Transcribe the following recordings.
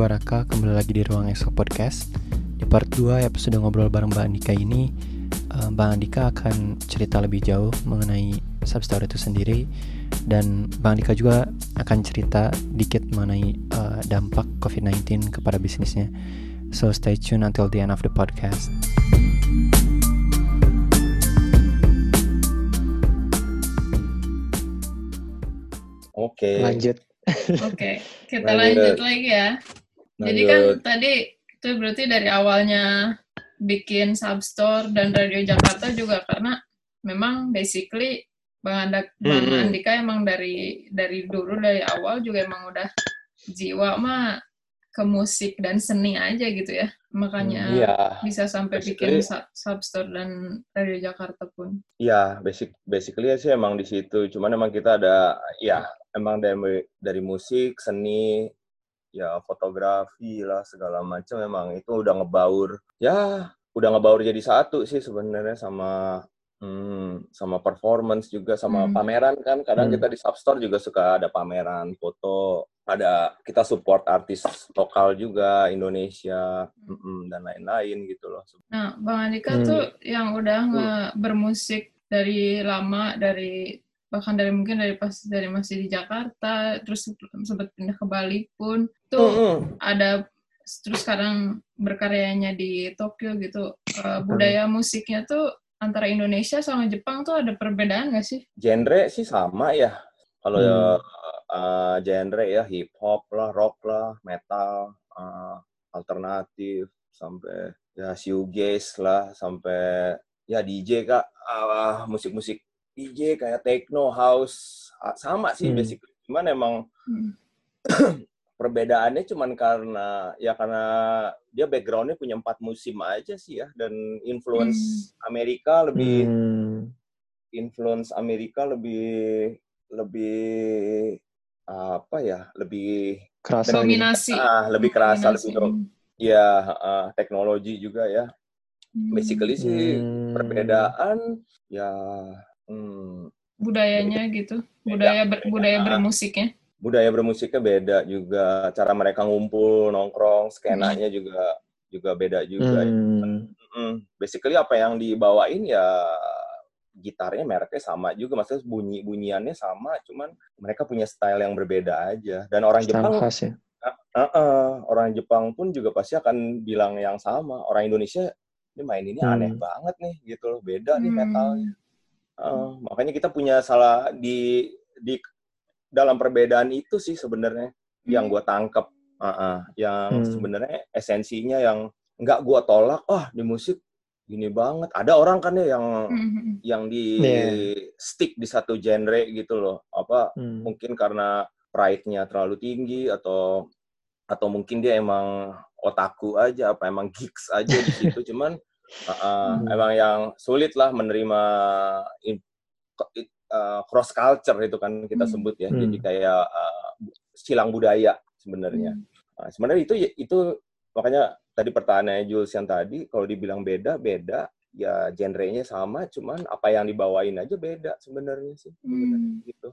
Gua Raka, kembali lagi di Ruang Exo Podcast. Di part 2 episode ngobrol bareng Mbak Andika ini, uh, Mbak Andika akan cerita lebih jauh mengenai Substore itu sendiri dan Mbak Andika juga akan cerita dikit mengenai uh, dampak COVID-19 kepada bisnisnya. So stay tuned until the end of the podcast. Oke. Lanjut. Oke, kita lanjut. Lanjut. lagi ya. Jadi kan tadi itu berarti dari awalnya bikin substore dan Radio Jakarta juga karena memang basically Bang, Anda, Bang Hmm. Andika emang dari dari dulu dari awal juga emang udah jiwa mah ke musik dan seni aja gitu ya. Makanya Iya, bisa sampai Basically- bikin sub- substore dan Radio Jakarta pun. iya, basic basically sih emang di situ. Cuman emang kita ada ya emang dari dari musik, seni, ya fotografi lah segala macam emang itu udah ngebaur. Ya, udah ngebaur jadi satu sih sebenarnya sama hmm, sama performance juga sama Hmm. pameran kan. Kadang Hmm. kita di Substore juga suka ada pameran foto, ada kita support artis lokal juga Indonesia mm-mm, dan lain-lain gitu loh. Nah, Bang Andika Hmm. tuh yang udah nge bermusik dari lama, dari bahkan dari mungkin dari pas dari masih di Jakarta, terus sempat pindah ke Bali pun, tuh Mm-mm. ada terus sekarang berkaryanya di Tokyo gitu. Eh, budaya musiknya tuh antara Indonesia sama Jepang tuh ada perbedaan nggak sih? genre sih sama ya. Kalau Hmm. uh, genre ya hip hop lah, rock lah, metal, uh, alternatif sampai ya shoegaze lah, sampai ya DJ kak, uh, musik-musik DJ kayak techno, house uh, sama sih Hmm. basically. Cuman emang Hmm. perbedaannya cuman karena ya karena dia backgroundnya punya empat musim aja sih ya dan influence Amerika lebih Hmm. influence Amerika lebih lebih apa ya lebih Kerasa. Dominasi. ah lebih kerasa Dominasi. lebih dom- ya ah, teknologi juga ya Hmm. basically sih Hmm. perbedaan ya hmm, budayanya gitu, Beda. budaya ber- budaya bermusiknya. budaya bermusiknya beda juga cara mereka ngumpul nongkrong skenanya juga juga beda juga. Hmm. Mm, basically apa yang dibawain ya gitarnya mereknya sama juga maksudnya bunyi bunyiannya sama cuman mereka punya style yang berbeda aja dan orang Style Jepang khas ya. Heeh, orang Jepang pun juga pasti akan bilang yang sama orang Indonesia ini main ini Hmm. aneh banget nih gitu loh beda nih Hmm. Heeh, makanya kita punya salah di di dalam perbedaan itu sih sebenarnya yang gue tangkep Heeh, yang Hmm. sebenarnya esensinya yang nggak gue tolak ah di musik gini banget ada orang kan ya yang Hmm. yang di Iya. stick di satu genre gitu loh apa Hmm. mungkin karena pride-nya terlalu tinggi atau atau mungkin dia emang otaku aja apa emang geeks aja di situ cuman uh, uh, Hmm. emang yang sulit lah menerima in- uh, cross culture itu kan kita Hmm. sebut ya. Hmm. jadi kayak uh, silang budaya sebenarnya. Nah, sebenarnya itu itu makanya tadi pertanyaannya Jules yang tadi kalau dibilang beda beda. Ya genrenya sama cuman apa yang dibawain aja beda sebenarnya sih. Sebenarnya Hmm. gitu.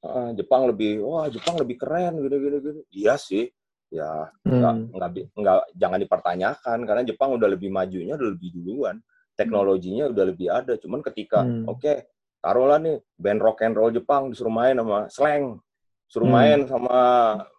Ah, Jepang lebih wah Jepang lebih keren gitu gitu gitu iya sih ya nggak Hmm. nggak jangan dipertanyakan karena Jepang udah lebih majunya udah lebih duluan teknologinya udah lebih ada cuman ketika Hmm. oke taruhlah nih band rock and roll Jepang disuruh main sama slang suruh Hmm. main sama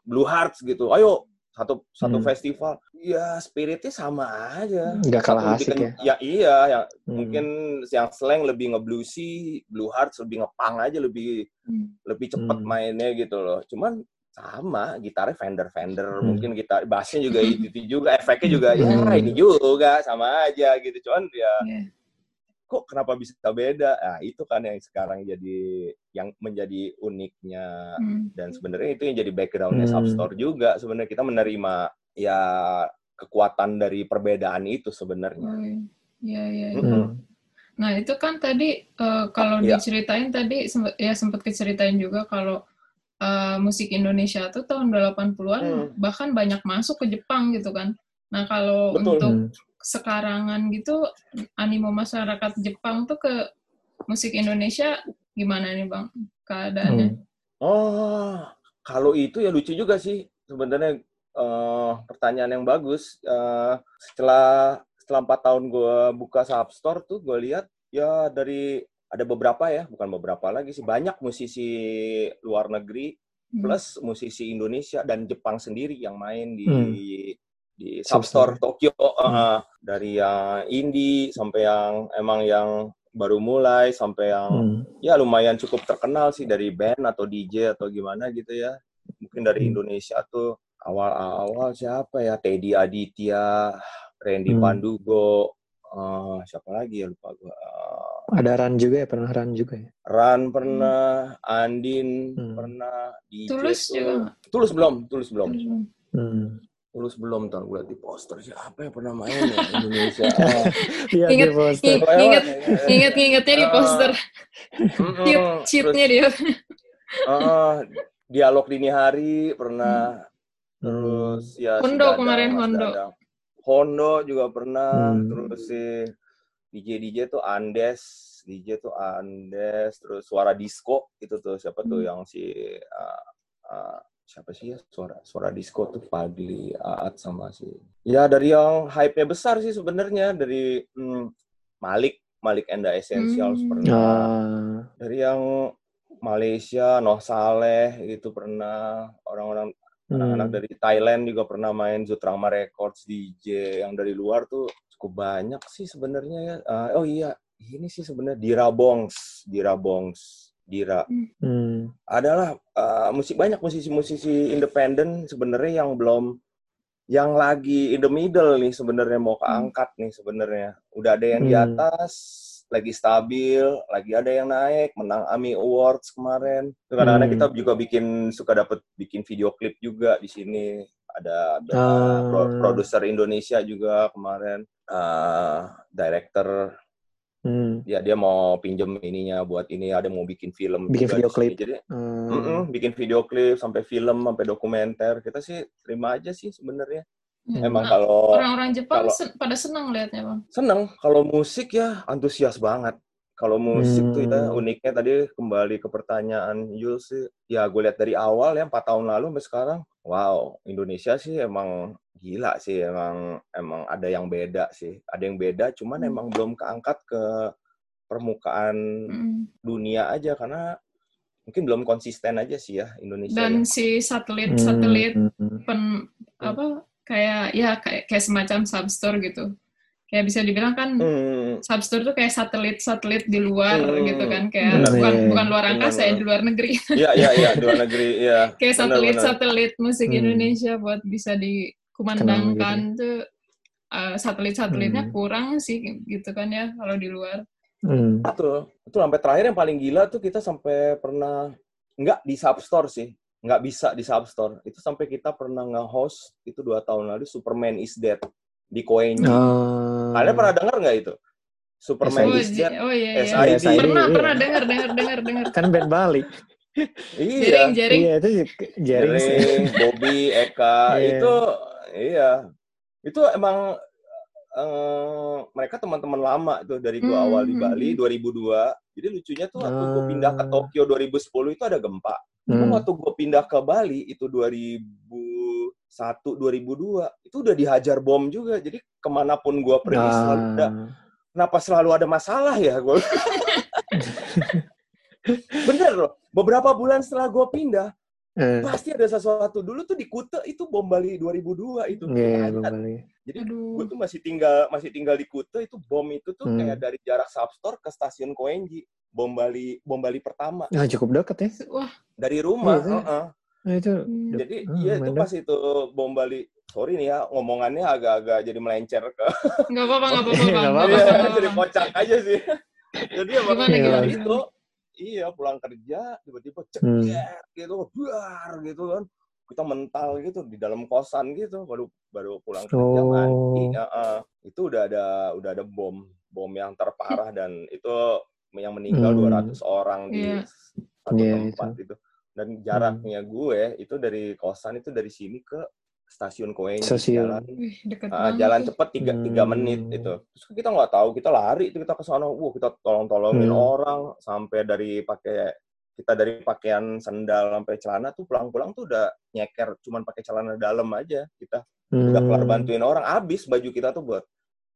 Blue Hearts gitu ayo satu satu Hmm. festival ya spiritnya sama aja Nggak kalah asik ya. ya iya yang Hmm. mungkin yang slang lebih ngebluesy Blue Hearts lebih ngepang aja lebih Hmm. lebih cepet Hmm. mainnya gitu loh. Cuman sama gitarnya Fender Fender Hmm. mungkin gitar bassnya juga itu juga efeknya juga ya Hmm. ini juga sama aja gitu cuman ya Iya. kok kenapa bisa beda nah itu kan yang sekarang jadi yang menjadi uniknya Hmm. dan sebenarnya itu yang jadi backgroundnya Hmm. Substore juga sebenarnya kita menerima ya kekuatan dari perbedaan itu sebenarnya Oh, iya, iya, iya. Hmm. Nah, itu kan tadi eh, kalau Iya. diceritain tadi sempet, ya sempat keceritain juga kalau eh, musik Indonesia tuh tahun 80-an Hmm. bahkan banyak masuk ke Jepang gitu kan. Nah, kalau Betul. untuk Hmm. sekarangan gitu animo masyarakat Jepang tuh ke musik Indonesia gimana nih, Bang? Keadaannya? Hmm. Oh, kalau itu ya lucu juga sih sebenarnya uh, pertanyaan yang bagus. Uh, setelah setelah empat tahun gue buka Substore tuh gue lihat ya dari ada beberapa ya, bukan beberapa lagi sih, banyak musisi luar negeri hmm. plus musisi Indonesia dan Jepang sendiri yang main di hmm. di Substore Tokyo uh, dari yang indie sampai yang emang yang baru mulai sampai yang hmm. ya lumayan cukup terkenal sih dari band atau DJ atau gimana gitu ya. Mungkin dari hmm. Indonesia tuh awal-awal siapa ya Teddy Aditya, Randy hmm. Pandugo, uh, siapa lagi ya lupa gua. Uh, Ada Ran juga ya pernah Ran juga ya. Ran pernah, hmm. Andin hmm. pernah, DJ Tulus tuh. juga. Tulus belum, Tulus belum. Hmm. Tulus belum tuh gue di poster siapa yang pernah main ya Indonesia. Oh. ingat, ingat, ingat, ingat, ingatnya di poster. Tiup cheatnya dia. Uh, dialog dini hari pernah. Hmm. Terus ya. Hondo kemarin Hondo. Hondo juga pernah. Hmm. Terus si DJ DJ tuh Andes, DJ tuh Andes. Terus suara disco itu tuh siapa tuh hmm. yang si uh, uh, siapa sih ya suara suara disco tuh Fadli Aat sama si ya dari yang hype-nya besar sih sebenarnya dari hmm, Malik Malik and the Essentials hmm. pernah uh. dari yang Malaysia Noh Saleh itu pernah orang-orang. Anak-anak dari Thailand juga pernah main Zutrama Records DJ yang dari luar tuh cukup banyak sih sebenarnya ya uh, oh iya ini sih sebenarnya Dira Bongs Dira Bongs Dira. Hmm. Adalah uh, musik banyak musisi-musisi independen sebenarnya yang belum yang lagi in the middle nih sebenarnya mau keangkat nih sebenarnya. Udah ada yang hmm. di atas, lagi stabil, lagi ada yang naik, menang AMI Awards kemarin. Kadang-kadang hmm. kita juga bikin suka dapat bikin video klip juga di sini. Ada, ada uh. produser Indonesia juga kemarin, uh, director Hmm. Ya dia mau pinjem ininya buat ini, ada mau bikin film. Bikin video klip. Jadi hmm. mm -mm, bikin video klip sampai film sampai dokumenter. Kita sih terima aja sih sebenarnya. Hmm. Emang nah, kalau orang-orang Jepang kalau, sen pada senang liatnya bang. Seneng. Kalau musik ya antusias banget. Kalau musik hmm. tuh ya hmm. uniknya tadi kembali ke pertanyaan Yul sih. Ya gue lihat dari awal ya empat tahun lalu sampai sekarang. Wow, Indonesia sih emang gila sih emang emang ada yang beda sih ada yang beda cuman hmm. emang belum keangkat ke permukaan hmm. dunia aja karena mungkin belum konsisten aja sih ya Indonesia dan ya. si satelit hmm. satelit hmm. pen apa kayak ya kayak kayak semacam substore gitu kayak bisa dibilang kan hmm. substore tuh kayak satelit satelit di luar hmm. gitu kan kayak benar, bukan iya, bukan luar angkasa ya di luar negeri iya iya iya di luar negeri iya kayak satelit satelit musik hmm. Indonesia buat bisa di kumandangkan gitu. tuh uh, satelit-satelitnya hmm. kurang sih gitu kan ya kalau di luar. Hmm. Betul. Itu sampai terakhir yang paling gila tuh kita sampai pernah nggak di substore sih, nggak bisa di substore. Itu sampai kita pernah nge-host itu dua tahun lalu Superman is Dead di Koenji. Uh. Kalian pernah dengar nggak itu? Superman oh, is Dead. Oh iya, iya. SID. Pernah, iya. pernah dengar, dengar, dengar, dengar. Kan band Bali. iya. Jaring, jaring. Iya, itu jaring. jaring Bobby, Eka, yeah. itu iya itu emang uh, mereka teman-teman lama tuh dari gua hmm. awal di hmm, Bali 2002 hmm. jadi lucunya tuh waktu gua pindah ke ah. Tokyo 2010 itu ada gempa hmm. waktu gua pindah ke Bali itu 2001 2002 itu udah dihajar bom juga jadi ke mana pun gua pergi nah. selalu ada kenapa selalu ada masalah ya gua bener loh beberapa bulan setelah gua pindah Eh. Pasti ada sesuatu. Dulu tuh di Kute itu bom Bali 2002 itu. Yeah, bom Bali. Jadi gue tuh masih tinggal masih tinggal di Kute itu bom itu tuh hmm. kayak dari jarak Substore ke stasiun Koenji. Bom Bali bom Bali pertama. Nah, cukup dekat ya. Wah. Dari rumah. Iya, uh -uh. Nah, itu. Jadi oh, iya itu pas itu bom Bali sorry nih ya ngomongannya agak-agak jadi melencer ke nggak apa-apa nggak apa-apa iya, jadi kocak aja sih jadi emang gimana, gimana, itu iya pulang kerja tiba-tiba cek hmm. gitu buar gitu kan kita mental gitu di dalam kosan gitu baru baru pulang kerja oh. mandi uh, uh, itu udah ada udah ada bom bom yang terparah dan itu yang meninggal hmm. 200 orang di yeah. satu yeah, tempat itu. itu dan jaraknya hmm. gue itu dari kosan itu dari sini ke stasiun Koen jalan uh, jalan cepet tiga hmm. tiga menit itu terus kita nggak tahu kita lari itu kita ke sana wah kita tolong tolongin hmm. orang sampai dari pakai kita dari pakaian sendal sampai celana tuh pulang-pulang tuh udah nyeker cuman pakai celana dalam aja kita hmm. udah kelar bantuin orang habis baju kita tuh buat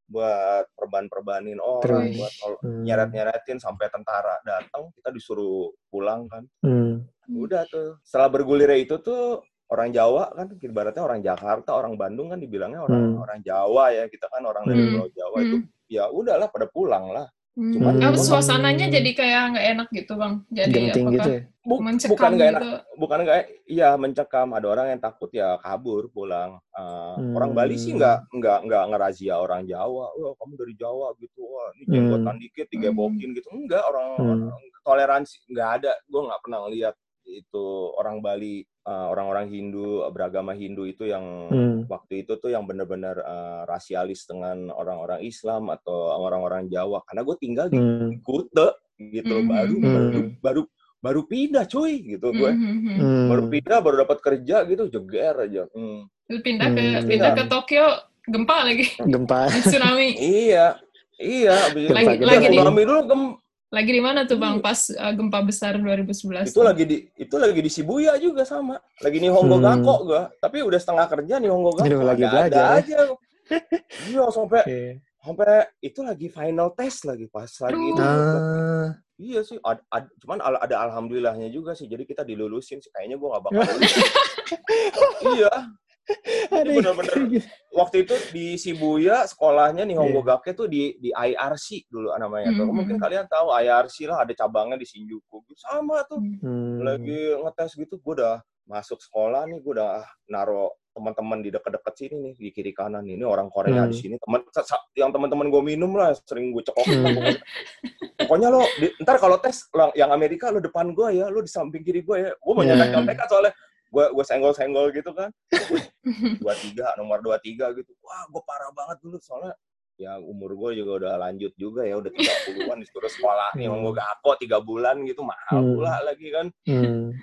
buat perban-perbanin orang Terus. buat hmm. nyeret-nyeretin sampai tentara datang kita disuruh pulang kan hmm. udah tuh setelah bergulir itu tuh orang Jawa kan ibaratnya orang Jakarta orang Bandung kan dibilangnya orang hmm. orang Jawa ya kita kan orang dari hmm. Pulau Jawa hmm. itu ya udahlah pada pulang lah Hmm. Cuman hmm. suasananya jadi kayak nggak enak gitu bang. Jadi Genting gitu ya? mencekam bukan nggak enak, gitu. bukan nggak, iya mencekam. Ada orang yang takut ya kabur pulang. Uh, hmm. Orang Bali sih nggak nggak nggak ngerazia orang Jawa. Wah kamu dari Jawa gitu. Wah ini jenggotan hmm. dikit digebokin hmm. gitu. Enggak orang, hmm. orang toleransi nggak ada. Gue nggak pernah lihat itu orang Bali uh, orang-orang Hindu beragama Hindu itu yang hmm. waktu itu tuh yang benar-benar uh, rasialis dengan orang-orang Islam atau orang-orang Jawa karena gue tinggal di hmm. Kute gitu hmm. baru hmm. baru baru baru pindah cuy gitu gue hmm. hmm, hmm. baru pindah baru dapat kerja gitu jeger aja hmm. pindah ke hmm. pindah ke Tokyo gempa lagi gempa tsunami iya iya lagi, lagi tsunami dulu gem lagi di mana tuh Bang pas uh, gempa besar 2011? Itu tuh? lagi di itu lagi di Shibuya juga sama. Lagi nih Honggo hmm. Gakko gua, tapi udah setengah kerja nih Honggo Gakko. Aduh, lagi belajar. Ada aja. Iya sampai okay. sampai itu lagi final test lagi pas lagi itu. Uh. Iya sih, ad, ad, cuman al, ada alhamdulillahnya juga sih. Jadi kita dilulusin sih. Kayaknya gua gak bakal lulus. iya, bener-bener gitu. waktu itu di Shibuya sekolahnya nih Hongo yeah. Gake tuh di di IRC dulu namanya tuh. Mm-hmm. Mungkin kalian tahu IRC lah ada cabangnya di Shinjuku. Sama tuh. Mm-hmm. Lagi ngetes gitu gue udah masuk sekolah nih gue udah naro teman-teman di dekat-dekat sini nih di kiri kanan ini orang Korea hmm. di sini teman yang teman-teman gue minum lah sering gue cekok hmm. pokoknya lo di, ntar kalau tes yang Amerika lo depan gue ya lo di samping kiri gue ya gue mau yeah. nyontek soalnya gue gue senggol senggol gitu kan. Dua tiga nomor dua tiga gitu. Wah gue parah banget dulu. Soalnya ya umur gue juga udah lanjut juga ya. Udah tiga puluhan disuruh sekolah. Nih mau gue gak tiga bulan gitu. Mahal hmm. pula lagi kan. Hmm.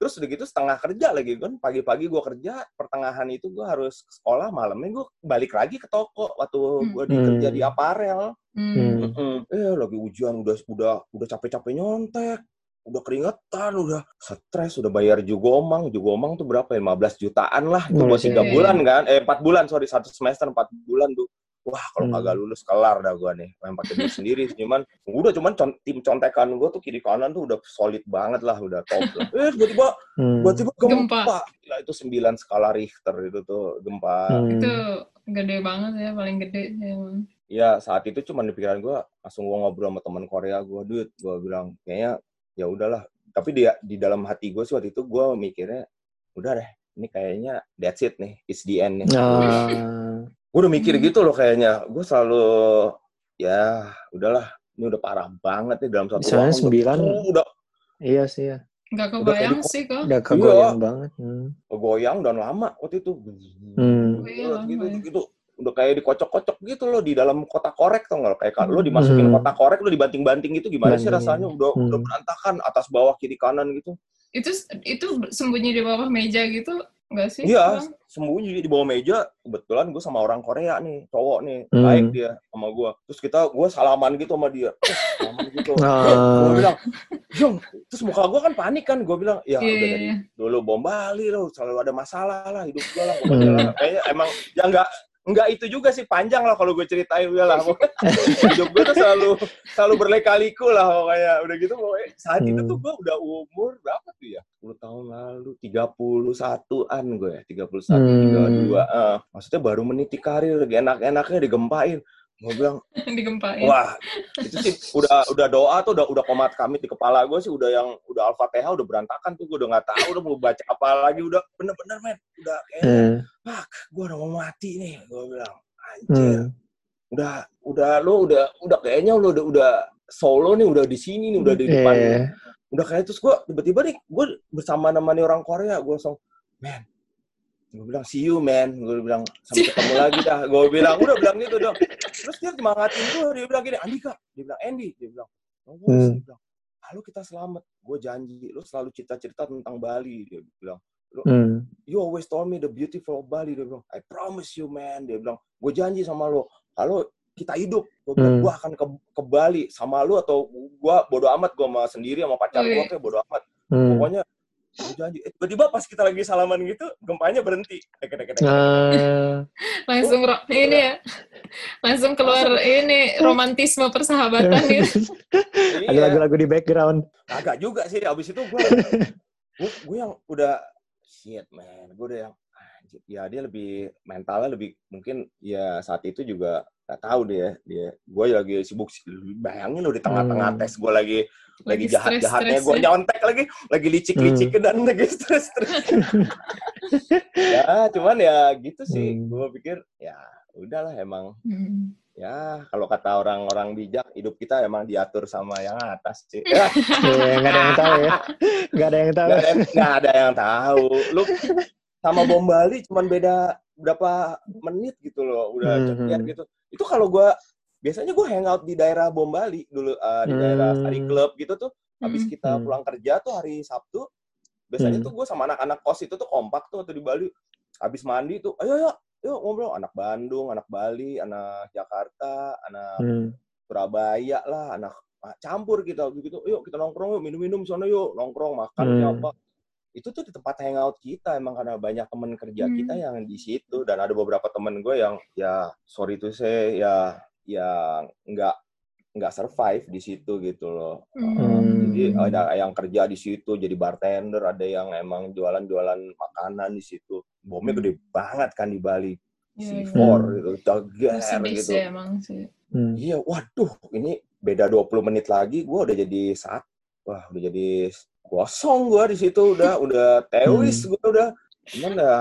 terus udah gitu setengah kerja lagi kan. Pagi-pagi gue kerja pertengahan itu gue harus ke sekolah. Malamnya gue balik lagi ke toko waktu hmm. gue di kerja di aparel. Hmm. Hmm. eh lagi ujian udah udah udah capek-capek nyontek udah keringetan, udah stres, udah bayar jugomang. Jugomang tuh berapa? 15 jutaan lah. Itu buat tiga bulan kan? Eh, empat bulan, sorry. Satu semester empat bulan tuh. Wah, kalau hmm. kagak lulus, kelar dah gue nih. Main pakai duit sendiri. Cuman, udah cuman con tim contekan gue tuh kiri kanan tuh udah solid banget lah. Udah top lah. Eh, tiba-tiba, hmm. tiba-tiba gempa. gempa. Nah, itu sembilan skala Richter itu tuh gempa. Hmm. Itu gede banget ya, paling gede. Ya, ya saat itu cuma di pikiran gue, langsung gue ngobrol sama teman Korea gue, duit, gue bilang, kayaknya ya udahlah tapi di di dalam hati gue sih waktu itu gue mikirnya udah deh ini kayaknya that's it nih it's the end nih uh... gue udah mikir gitu loh kayaknya gue selalu ya udahlah ini udah parah banget nih dalam satu Misalnya waktu sembilan udah, udah iya sih ya Gak kebayang udah sih kok. Gak kegoyang iya. banget. Hmm. Kegoyang dan lama waktu itu. Hmm. Gitu, gitu, gitu udah kayak dikocok-kocok gitu loh di dalam kotak korek tuh nggak kayak kalau lo dimasukin hmm. kotak korek lo dibanting-banting gitu gimana Banting. sih rasanya udah hmm. udah berantakan atas bawah kiri kanan gitu itu itu sembunyi di bawah meja gitu nggak sih iya sembunyi di bawah meja kebetulan gue sama orang Korea nih cowok nih hmm. baik dia sama gue terus kita gue salaman gitu sama dia eh, salaman gitu uh. gue bilang Jong terus muka gue kan panik kan gue bilang ya yeah. udah dari iya, iya. dulu bom Bali lo selalu ada masalah lah hidup gue lah hmm. kayaknya emang ya nggak Enggak itu juga sih panjang lah kalau gue ceritain udah lah. Hidup gue tuh selalu selalu berlekaliku lah pokoknya. Udah gitu pokoknya saat hmm. itu tuh hmm. gue udah umur berapa tuh ya? 10 tahun lalu 31-an gue ya, 31, hmm. 32. Uh, maksudnya baru meniti karir lagi enak-enaknya digempain gue bilang digempain wah itu sih udah udah doa tuh udah udah komat kami di kepala gue sih udah yang udah al-fatihah udah berantakan tuh gue udah nggak tahu udah mau baca apa lagi udah bener-bener men udah kayak hmm. ah gue udah mau mati nih gue bilang anjir hmm. udah udah lo udah udah kayaknya lo udah udah solo nih udah di sini nih udah di depan yeah. udah kayak terus gue tiba-tiba nih gue bersama namanya orang Korea gue langsung men gue bilang see you man. Gue bilang sampai ketemu lagi dah. Gue bilang udah bilang gitu dong. Terus dia semangatin gue dia bilang gini Andika dia bilang Andy. Dia bilang oh, hmm. dia bilang lalu kita selamat. Gue janji lu selalu cerita-cerita tentang Bali dia bilang. Lu, hmm. you always told me the beautiful Bali dia bilang. I promise you man. Dia bilang gue janji sama lo kalau kita hidup. Gue bilang hmm. gue akan ke, ke Bali sama lu atau gue bodo amat gue sama sendiri sama pacar gue kayak bodo amat. Hmm. pokoknya janji eh, tiba-tiba pas kita lagi salaman gitu gempanya berhenti. Dek, dek, dek, uh. langsung ro- ini ya. Langsung keluar ini romantisme persahabatan gitu ada iya. lagu-lagu di background. Agak juga sih abis itu gue gue yang udah shit man. Gue udah yang ya dia lebih mentalnya lebih mungkin ya saat itu juga nggak tahu dia dia gue lagi sibuk bayangin lo di tengah-tengah hmm. tes gue lagi lagi, jahat jahatnya gue nyontek lagi lagi licik licik hmm. dan lagi stres stres ya cuman ya gitu sih hmm. gue pikir ya udahlah emang hmm. ya kalau kata orang-orang bijak hidup kita emang diatur sama yang atas sih ya. nggak ada yang tahu ya nggak ada yang tahu nggak ada yang tahu lu sama bom Bali cuman beda berapa menit gitu loh udah mm -hmm. gitu itu kalau gue biasanya gue hangout di daerah bom Bali dulu uh, di mm. daerah hari klub gitu tuh habis hmm. kita pulang kerja tuh hari Sabtu biasanya mm. tuh gue sama anak-anak kos itu tuh kompak tuh atau di Bali habis mandi tuh ayo ayo yuk ngobrol anak Bandung anak Bali anak Jakarta anak mm. Surabaya lah anak ah, campur kita gitu yuk kita nongkrong yuk minum-minum sana yuk nongkrong makan mm. apa itu tuh di tempat hangout kita emang karena banyak temen kerja hmm. kita yang di situ dan ada beberapa temen gue yang ya sorry tuh saya ya ya nggak nggak survive di situ gitu loh hmm. jadi ada yang kerja di situ jadi bartender ada yang emang jualan-jualan makanan di situ bomnya gede banget kan di Bali C4 yeah, yeah. gitu gitu ya, emang sih. Hmm. iya waduh ini beda 20 menit lagi gue udah jadi saat wah udah jadi kosong gue di situ udah udah tewis hmm. gue udah. Cuman ya,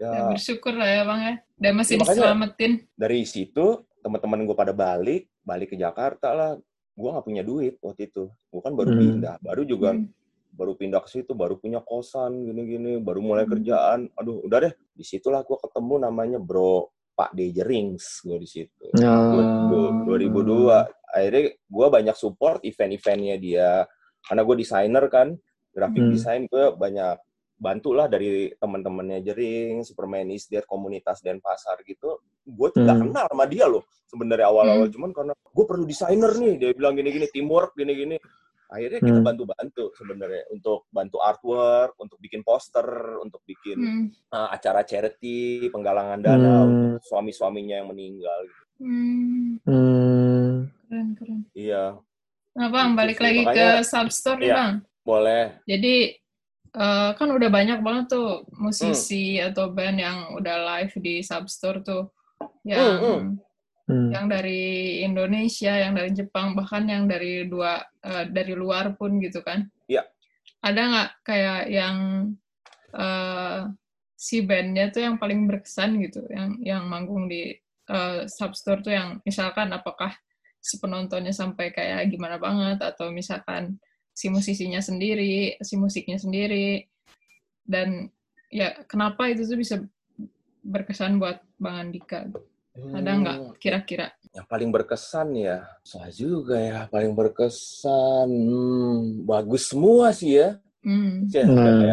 ya, ya bersyukur lah ya bang ya. Dan masih ya, diselamatin. dari situ teman-teman gue pada balik balik ke Jakarta lah. Gue nggak punya duit waktu itu. Gue kan baru hmm. pindah. Baru juga hmm. baru pindah ke situ baru punya kosan gini-gini baru mulai hmm. kerjaan. Aduh udah deh. Di situlah gue ketemu namanya bro Pak Dejerings gue di situ. Oh. 2002 akhirnya gue banyak support event-eventnya dia karena gue desainer kan graphic hmm. design gue banyak bantulah dari teman-temannya Jering, Superman Isdiat, komunitas dan pasar gitu. Gue tuh hmm. gak kenal sama dia loh sebenarnya awal-awal. Hmm. Cuman karena gue perlu desainer nih, dia bilang gini-gini, teamwork gini-gini. Akhirnya kita hmm. bantu-bantu sebenarnya untuk bantu artwork, untuk bikin poster, untuk bikin hmm. uh, acara charity, penggalangan dana hmm. untuk suami-suaminya yang meninggal. Gitu. Hmm. hmm. Keren, keren. Iya. Nah, Bang, gitu balik sih. lagi Makanya, ke Substore nih, iya, Bang. Boleh. Jadi, uh, kan udah banyak banget tuh musisi hmm. atau band yang udah live di Substore tuh. Yang hmm, hmm. Hmm. yang dari Indonesia, yang dari Jepang, bahkan yang dari dua uh, dari luar pun gitu kan. Iya. Ada nggak kayak yang uh, si bandnya tuh yang paling berkesan gitu, yang yang manggung di uh, Substore tuh yang misalkan apakah si penontonnya sampai kayak gimana banget atau misalkan si musisinya sendiri, si musiknya sendiri dan ya kenapa itu tuh bisa berkesan buat Bang Andika? Ada nggak hmm. kira-kira? Yang paling berkesan ya, saya juga ya paling berkesan. Hmm, bagus semua sih ya. Hmm. Ya, hmm.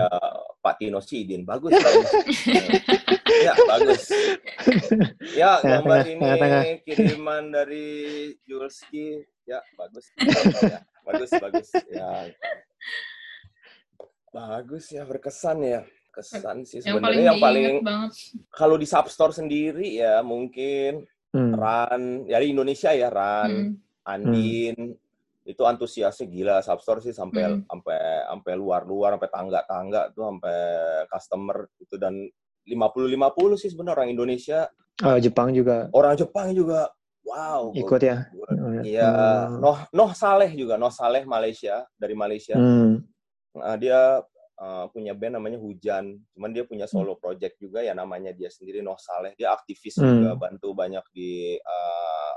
Pak Tino Sidin, bagus. bagus. ya, bagus. Ya, gambar ini kiriman dari Julski. Ya, bagus. Ya, bagus, bagus. Ya. Bagus ya, berkesan ya. Kesan sih sebenarnya yang paling, yang paling kalau di Substore sendiri ya mungkin hmm. Ran, ya di Indonesia ya Ran, hmm. Andin, hmm itu antusiasnya gila Substore sih sampai hmm. sampai sampai luar-luar sampai tangga-tangga tuh sampai customer itu. Dan 50-50 sih sebenarnya orang Indonesia. Oh, Jepang juga. Orang Jepang juga wow. Ikut ya? Iya. Hmm. Noh Noh Saleh juga Noh Saleh Malaysia dari Malaysia. Hmm. nah, dia uh, punya band namanya Hujan. Cuman dia punya solo project juga ya namanya dia sendiri Noh Saleh. Dia aktivis hmm. juga bantu banyak di uh,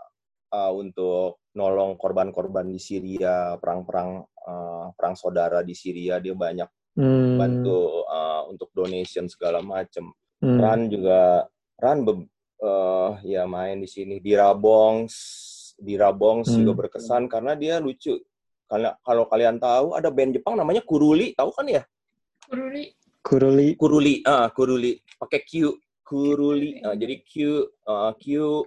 uh, untuk nolong korban-korban di Syria, perang-perang uh, perang saudara di Syria dia banyak hmm. bantu uh, untuk donation segala macam. Hmm. Ran juga Ran be, uh, ya main di sini di Rabongs, di Rabongs hmm. juga berkesan karena dia lucu. Karena kalau kalian tahu ada band Jepang namanya Kuruli, tahu kan ya? Kuruli. Kuruli. Kuruli, ah uh, Kuruli pakai Q. Kuruli. Uh, jadi Q uh, Q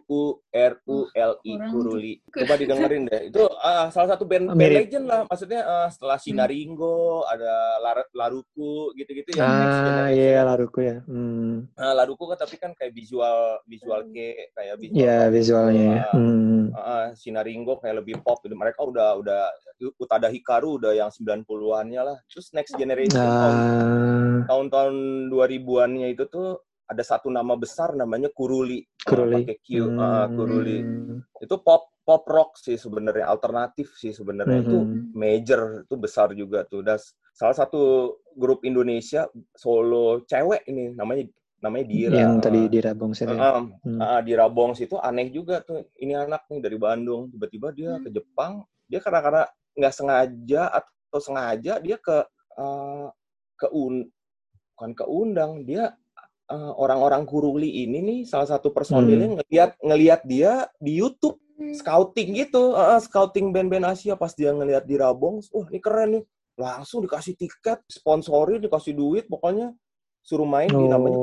U R U L I Kuruli. Coba didengerin deh. Itu uh, salah satu band, band legend lah. Maksudnya uh, setelah hmm. Sinaringo, hmm. ada Lar Laruku gitu-gitu ya. Ah iya yeah, Laruku ya. Hmm. Nah, Laruku kan tapi kan kayak visual visual ke kayak visual. Iya yeah, visualnya. Uh, hmm. uh, Sinaringo kayak lebih pop gitu. Mereka udah udah Utada Hikaru udah yang 90-annya lah. Terus Next Generation nah. tahun-tahun 2000-annya itu tuh ada satu nama besar namanya Kuruli. Kuruli. Pakai Q, hmm. uh, Kuruli. Itu pop pop rock sih sebenarnya, alternatif sih sebenarnya. Hmm. Itu major, itu besar juga tuh. Dan salah satu grup Indonesia solo cewek ini namanya namanya Dira. Yang tadi Dira Bongs itu. Uh, hmm. uh, Dira Bongs itu aneh juga tuh. Ini anak nih dari Bandung, tiba-tiba dia ke Jepang. Dia karena karena nggak sengaja atau sengaja dia ke uh, ke un bukan keundang dia uh, orang-orang Kuruli ini nih salah satu personilnya hmm. ngelihat ngelihat dia di YouTube hmm. scouting gitu, uh, scouting band-band Asia pas dia ngelihat di Rabong, wah ini keren nih, langsung dikasih tiket, sponsori, dikasih duit, pokoknya suruh main oh. di namanya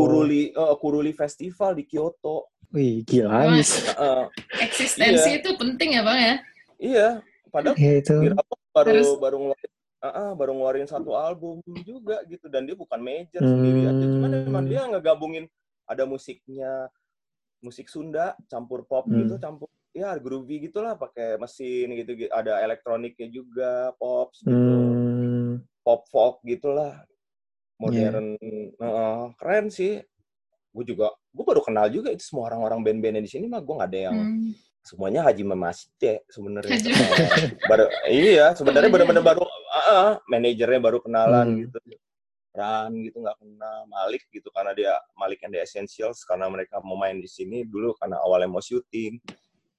Kuruli uh, Kuruli Festival di Kyoto. Wih gila. Uh, Eksistensi iya. itu penting ya bang ya? Iya, padahal ya, itu. di Rabong baru Terus. baru ngeluarin uh, uh, baru ngeluarin satu album juga gitu dan dia bukan major hmm. sendiri aja cuman emang dia ngegabungin ada musiknya musik Sunda campur pop hmm. gitu campur ya groovy gitulah pakai mesin gitu ada elektroniknya juga pop gitu hmm. pop folk gitulah modern yeah. uh, keren sih gue juga gue baru kenal juga itu semua orang-orang band-bandnya di sini mah gue nggak ada yang hmm semuanya haji memasite sebenarnya. baru iya sebenarnya benar-benar baru uh, manajernya baru kenalan hmm. gitu. Ran gitu nggak kenal Malik gitu karena dia Malik and the Essentials karena mereka mau main di sini dulu karena awalnya mau syuting.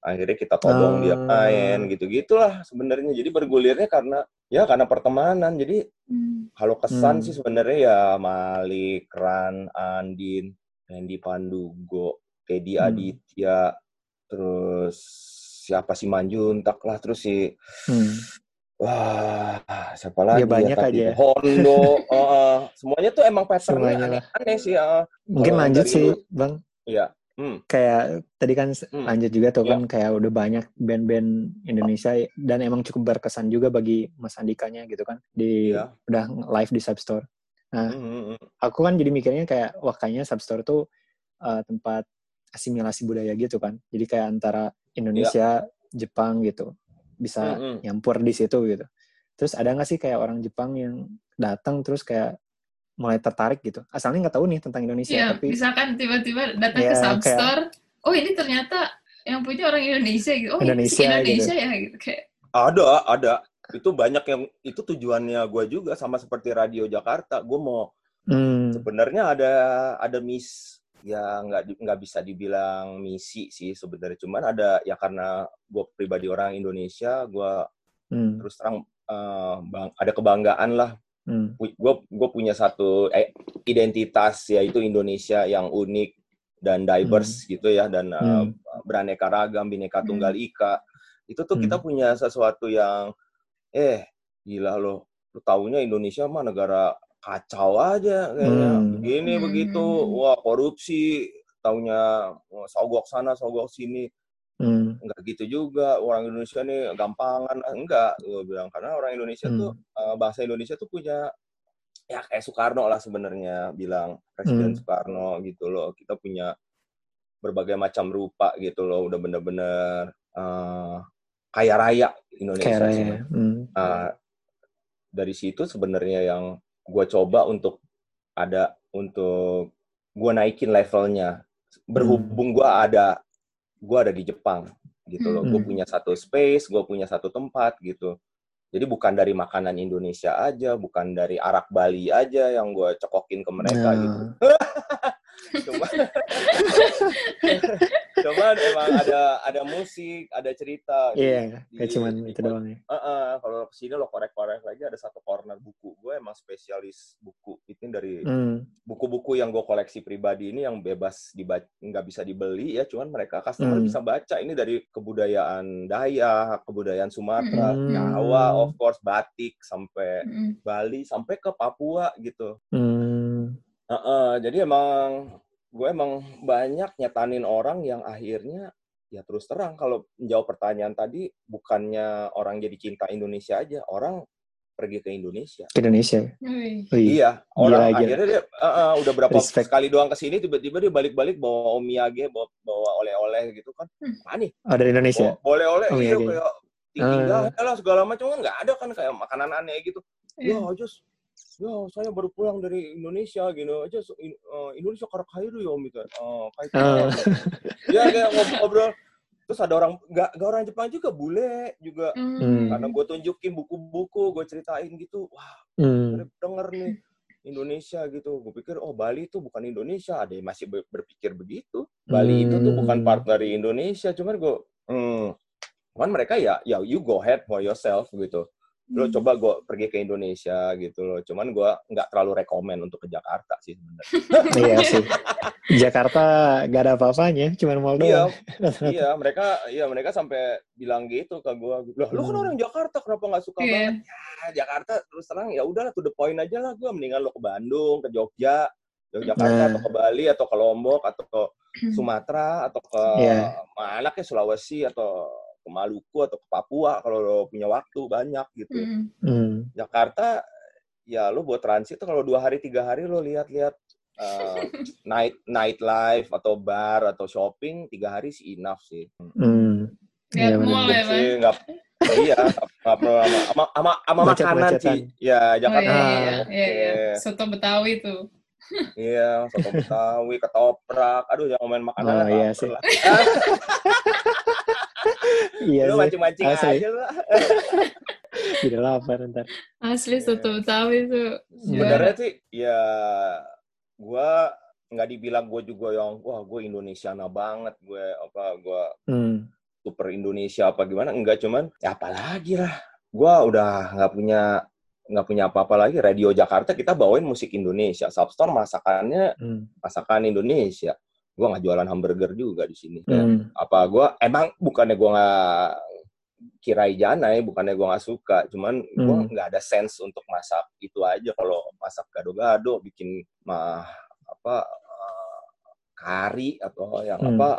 Akhirnya kita todong uh. dia ah. main gitu gitulah sebenarnya. Jadi bergulirnya karena ya karena pertemanan. Jadi hmm. kalau kesan hmm. sih sebenarnya ya Malik, Ran, Andin, Randy Pandugo, Teddy hmm. Aditya, terus siapa si Manjuntak lah terus si hmm. Wah siapa lagi ya, banyak ya, aja ya. Hondo uh, semuanya tuh emang patternnya aneh, aneh sih uh. mungkin lanjut sih itu, bang iya Hmm. Kayak tadi kan hmm. lanjut juga tuh kan yeah. kayak udah banyak band-band Indonesia dan emang cukup berkesan juga bagi Mas Andikanya gitu kan di yeah. udah live di Substore. Nah, hmm, hmm, hmm. aku kan jadi mikirnya kayak wah kayaknya Substore tuh uh, tempat asimilasi budaya gitu kan. Jadi kayak antara Indonesia, yeah. Jepang gitu bisa mm -hmm. nyampur di situ gitu. Terus ada nggak sih kayak orang Jepang yang datang terus kayak mulai tertarik gitu. Asalnya nggak tahu nih tentang Indonesia yeah, tapi misalkan tiba-tiba datang yeah, ke Substore, kayak, oh ini ternyata yang punya orang Indonesia gitu. Oh Indonesia, ini Indonesia gitu. ya gitu kayak. Ada, ada. Itu banyak yang itu tujuannya gue juga sama seperti Radio Jakarta. Gue mau hmm. sebenarnya ada ada miss ya nggak nggak bisa dibilang misi sih sebenarnya cuman ada ya karena gue pribadi orang Indonesia gue hmm. terus terang uh, bang ada kebanggaan lah hmm. gue gue punya satu eh, identitas yaitu Indonesia yang unik dan diverse hmm. gitu ya dan uh, beraneka ragam bineka hmm. tunggal ika itu tuh hmm. kita punya sesuatu yang eh gila loh lu taunya Indonesia mah negara kacau aja kayaknya hmm. begini hmm. begitu wah korupsi taunya sogok sana sogok sini hmm. enggak gitu juga orang Indonesia nih gampangan enggak gue bilang karena orang Indonesia hmm. tuh uh, bahasa Indonesia tuh punya ya kayak Soekarno lah sebenarnya bilang Presiden hmm. Soekarno gitu loh kita punya berbagai macam rupa gitu loh udah bener-bener uh, kaya raya Indonesia kaya raya. Hmm. Uh, dari situ sebenarnya yang gue coba untuk ada untuk gue naikin levelnya. Berhubung gue ada gue ada di Jepang gitu loh. Gue hmm. punya satu space gue punya satu tempat gitu. Jadi bukan dari makanan Indonesia aja bukan dari arak Bali aja yang gue cokokin ke mereka nah. gitu cuma cuman emang ada ada musik ada cerita iya yeah, kayak cuman itu doang ya uh, uh, kalau ke sini lo korek-korek lagi ada satu corner buku gue emang spesialis buku itu dari hmm. buku-buku yang gue koleksi pribadi ini yang bebas dibaca nggak bisa dibeli ya cuman mereka customer hmm. bisa baca ini dari kebudayaan Dayak kebudayaan Sumatera. Jawa of course batik sampai hmm. Bali sampai ke Papua gitu hmm Uh, uh, jadi emang gue emang banyak nyetanin orang yang akhirnya ya terus terang kalau menjawab pertanyaan tadi bukannya orang jadi cinta Indonesia aja orang pergi ke Indonesia. Ke Indonesia. Iya, orang gila, akhirnya dia uh, uh, udah berapa Respect. sekali doang ke sini tiba-tiba dia balik-balik bawa omiyage, bawa bawa oleh-oleh gitu kan. Hmm. Mana nih? Oh, dari Indonesia. Boleh oleh iya kayak tinggal uh. lah segala macam kan nggak ada kan kayak makanan aneh gitu. Yeah. Ya, just ya saya baru pulang dari Indonesia gitu aja so, in, uh, Indonesia karak kairu ya om itu uh, kayak uh. ya kayak ngobrol terus ada orang nggak nggak orang Jepang juga bule juga. Hmm. karena gue tunjukin buku-buku gue ceritain gitu. Wah hmm. denger nih Indonesia gitu. Gue pikir oh Bali itu bukan Indonesia. Ada yang masih berpikir begitu. Bali hmm. itu tuh bukan part dari Indonesia. Cuman gue hmm, cuman mereka ya ya you go ahead for yourself gitu lo hmm. coba gue pergi ke Indonesia gitu loh cuman gue nggak terlalu rekomend untuk ke Jakarta sih sebenarnya iya sih Jakarta gak ada apa-apanya cuma mau iya, iya mereka iya mereka sampai bilang gitu ke gue loh lo kan hmm. orang Jakarta kenapa nggak suka yeah. banget ya Jakarta terus terang ya udahlah to the point aja lah gue mendingan lo ke Bandung ke Jogja Yogyakarta nah. atau ke Bali atau ke Lombok atau ke hmm. Sumatera atau ke yeah. mana ke Sulawesi atau ke Maluku atau ke Papua kalau lo punya waktu banyak gitu. Mm. Mm. Jakarta ya lo buat transit tuh kalau dua hari tiga hari lo lihat-lihat uh, night night life atau bar atau shopping tiga hari sih enough sih. Mm. Ya, mall ya, sih, nggak iya, nggak perlu sama sama sama makanan sih. Ya Jakarta. Oh, iya, iya, iya, iya. Soto Betawi tuh. Iya, soto Betawi, ketoprak. Aduh, jangan main makanan. Oh, iya sih. iya lu mancing-mancing aja lu. Jadi lapar ntar. Asli soto Betawi itu. Sebenarnya sih ya gua nggak dibilang gue juga yang wah gue Indonesiana banget gue apa gue hmm. super Indonesia apa gimana enggak cuman ya apalagi lah gue udah nggak punya nggak punya apa-apa lagi radio Jakarta kita bawain musik Indonesia Substore masakannya hmm. masakan Indonesia gue nggak jualan hamburger juga di sini. Hmm. Apa gue emang bukannya gue nggak kirai janai, bukannya gue nggak suka, cuman hmm. gue nggak ada sense untuk masak itu aja. Kalau masak gado-gado, bikin mah apa kari atau yang hmm. apa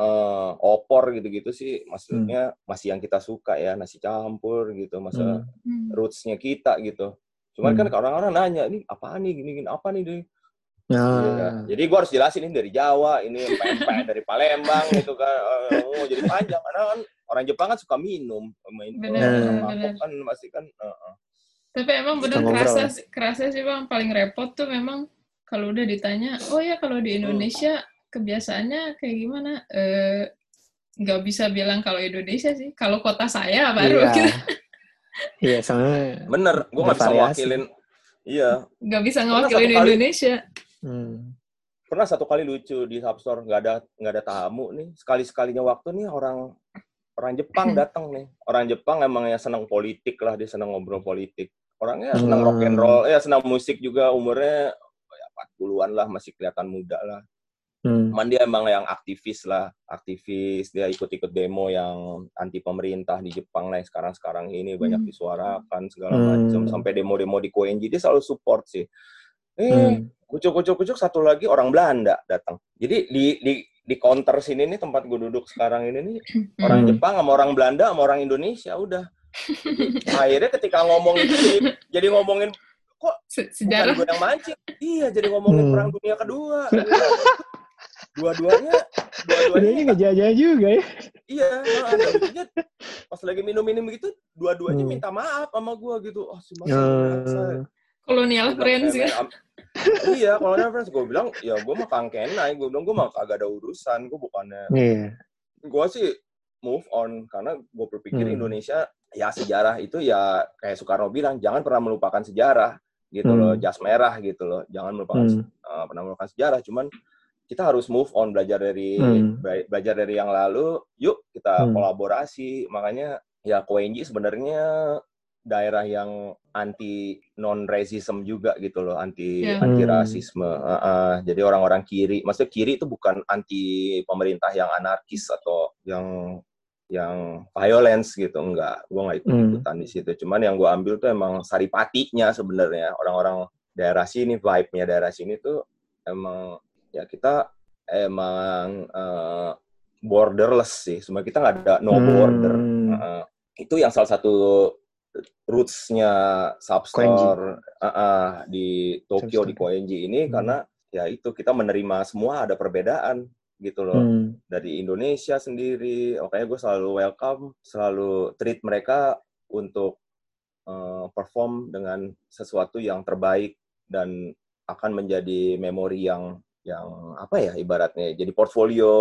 uh, opor gitu-gitu sih, maksudnya hmm. masih yang kita suka ya nasi campur gitu, masa hmm. rootsnya kita gitu. Cuman kan hmm. kan orang-orang nanya, ini apa nih, gini-gini apa nih, deh Nah. Ya, jadi gue harus jelasin ini dari Jawa, ini pempek dari Palembang gitu kan. Oh, jadi panjang karena kan orang Jepang kan suka minum, main bener, bener. kan pasti kan. Uh, uh. Tapi emang benar kerasa kerasa sih bang paling repot tuh memang kalau udah ditanya, oh ya kalau di Indonesia kebiasaannya kayak gimana? Eh nggak bisa bilang kalau Indonesia sih. Kalau kota saya baru. Iya, gitu. iya soalnya. Bener, gue nggak bisa wakilin. Iya. Nggak bisa ngewakilin Indonesia. Hmm. Pernah satu kali lucu di Substore nggak ada nggak ada tamu nih sekali sekalinya waktu nih orang orang Jepang datang nih orang Jepang emang ya senang politik lah dia senang ngobrol politik orangnya senang hmm. rock and roll ya senang musik juga umurnya ya 40-an lah masih kelihatan muda lah Hmm. Man dia emang yang aktivis lah, aktivis dia ikut-ikut demo yang anti pemerintah di Jepang lah sekarang-sekarang ini banyak hmm. disuarakan segala hmm. macam sampai demo-demo di Koenji dia selalu support sih. Eh, hmm kucuk-kucuk-kucuk satu lagi orang Belanda datang. Jadi di di di counter sini nih tempat gue duduk sekarang ini nih hmm. orang Jepang sama orang Belanda sama orang Indonesia udah. Akhirnya ketika ngomong itu jadi, jadi ngomongin kok sejarah gue yang mancing. Iya, jadi ngomongin hmm. perang dunia kedua. Dua-duanya dua-duanya ngejajah juga ya. Iya, nah, pas lagi minum-minum gitu, dua-duanya hmm. minta maaf sama gue gitu. Oh, si Mas, uh. Kolonial friends ya iya kalau ada friends gue bilang ya gue mah kangkenai gue bilang gue mah kagak ada urusan gue bukannya yeah. gue sih move on karena gue berpikir hmm. Indonesia ya sejarah itu ya kayak Soekarno bilang jangan pernah melupakan sejarah gitu hmm. loh jas merah gitu loh jangan melupakan hmm. uh, pernah melupakan sejarah cuman kita harus move on belajar dari hmm. belajar dari yang lalu yuk kita hmm. kolaborasi makanya ya KWNJ sebenarnya daerah yang anti non racism juga gitu loh anti yeah. anti rasisme uh, uh, jadi orang-orang kiri maksudnya kiri itu bukan anti pemerintah yang anarkis atau yang yang violence gitu enggak gue nggak ikut ikutan hmm. di situ cuman yang gue ambil tuh emang saripatinya sebenarnya orang-orang daerah sini vibe-nya daerah sini tuh emang ya kita emang uh, borderless sih. Semua kita nggak ada no border. Hmm. Uh, itu yang salah satu rootsnya Substore uh, uh, di Tokyo di Koenji ini hmm. karena ya itu kita menerima semua ada perbedaan gitu loh hmm. dari Indonesia sendiri makanya gue selalu welcome selalu treat mereka untuk uh, perform dengan sesuatu yang terbaik dan akan menjadi memori yang yang apa ya ibaratnya jadi portfolio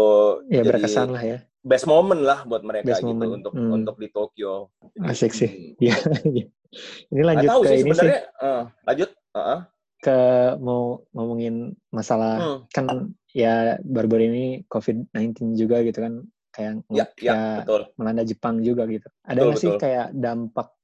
ya jadi berkesan lah ya best moment lah buat mereka best gitu moment. untuk hmm. untuk di Tokyo asik sih ya ini lanjut tahu ke sih, ini sih uh, lanjut uh -uh. ke mau ngomongin masalah hmm. kan ya baru-baru ini COVID-19 juga gitu kan kayak ya, ya, betul. melanda Jepang juga gitu ada nggak sih kayak dampak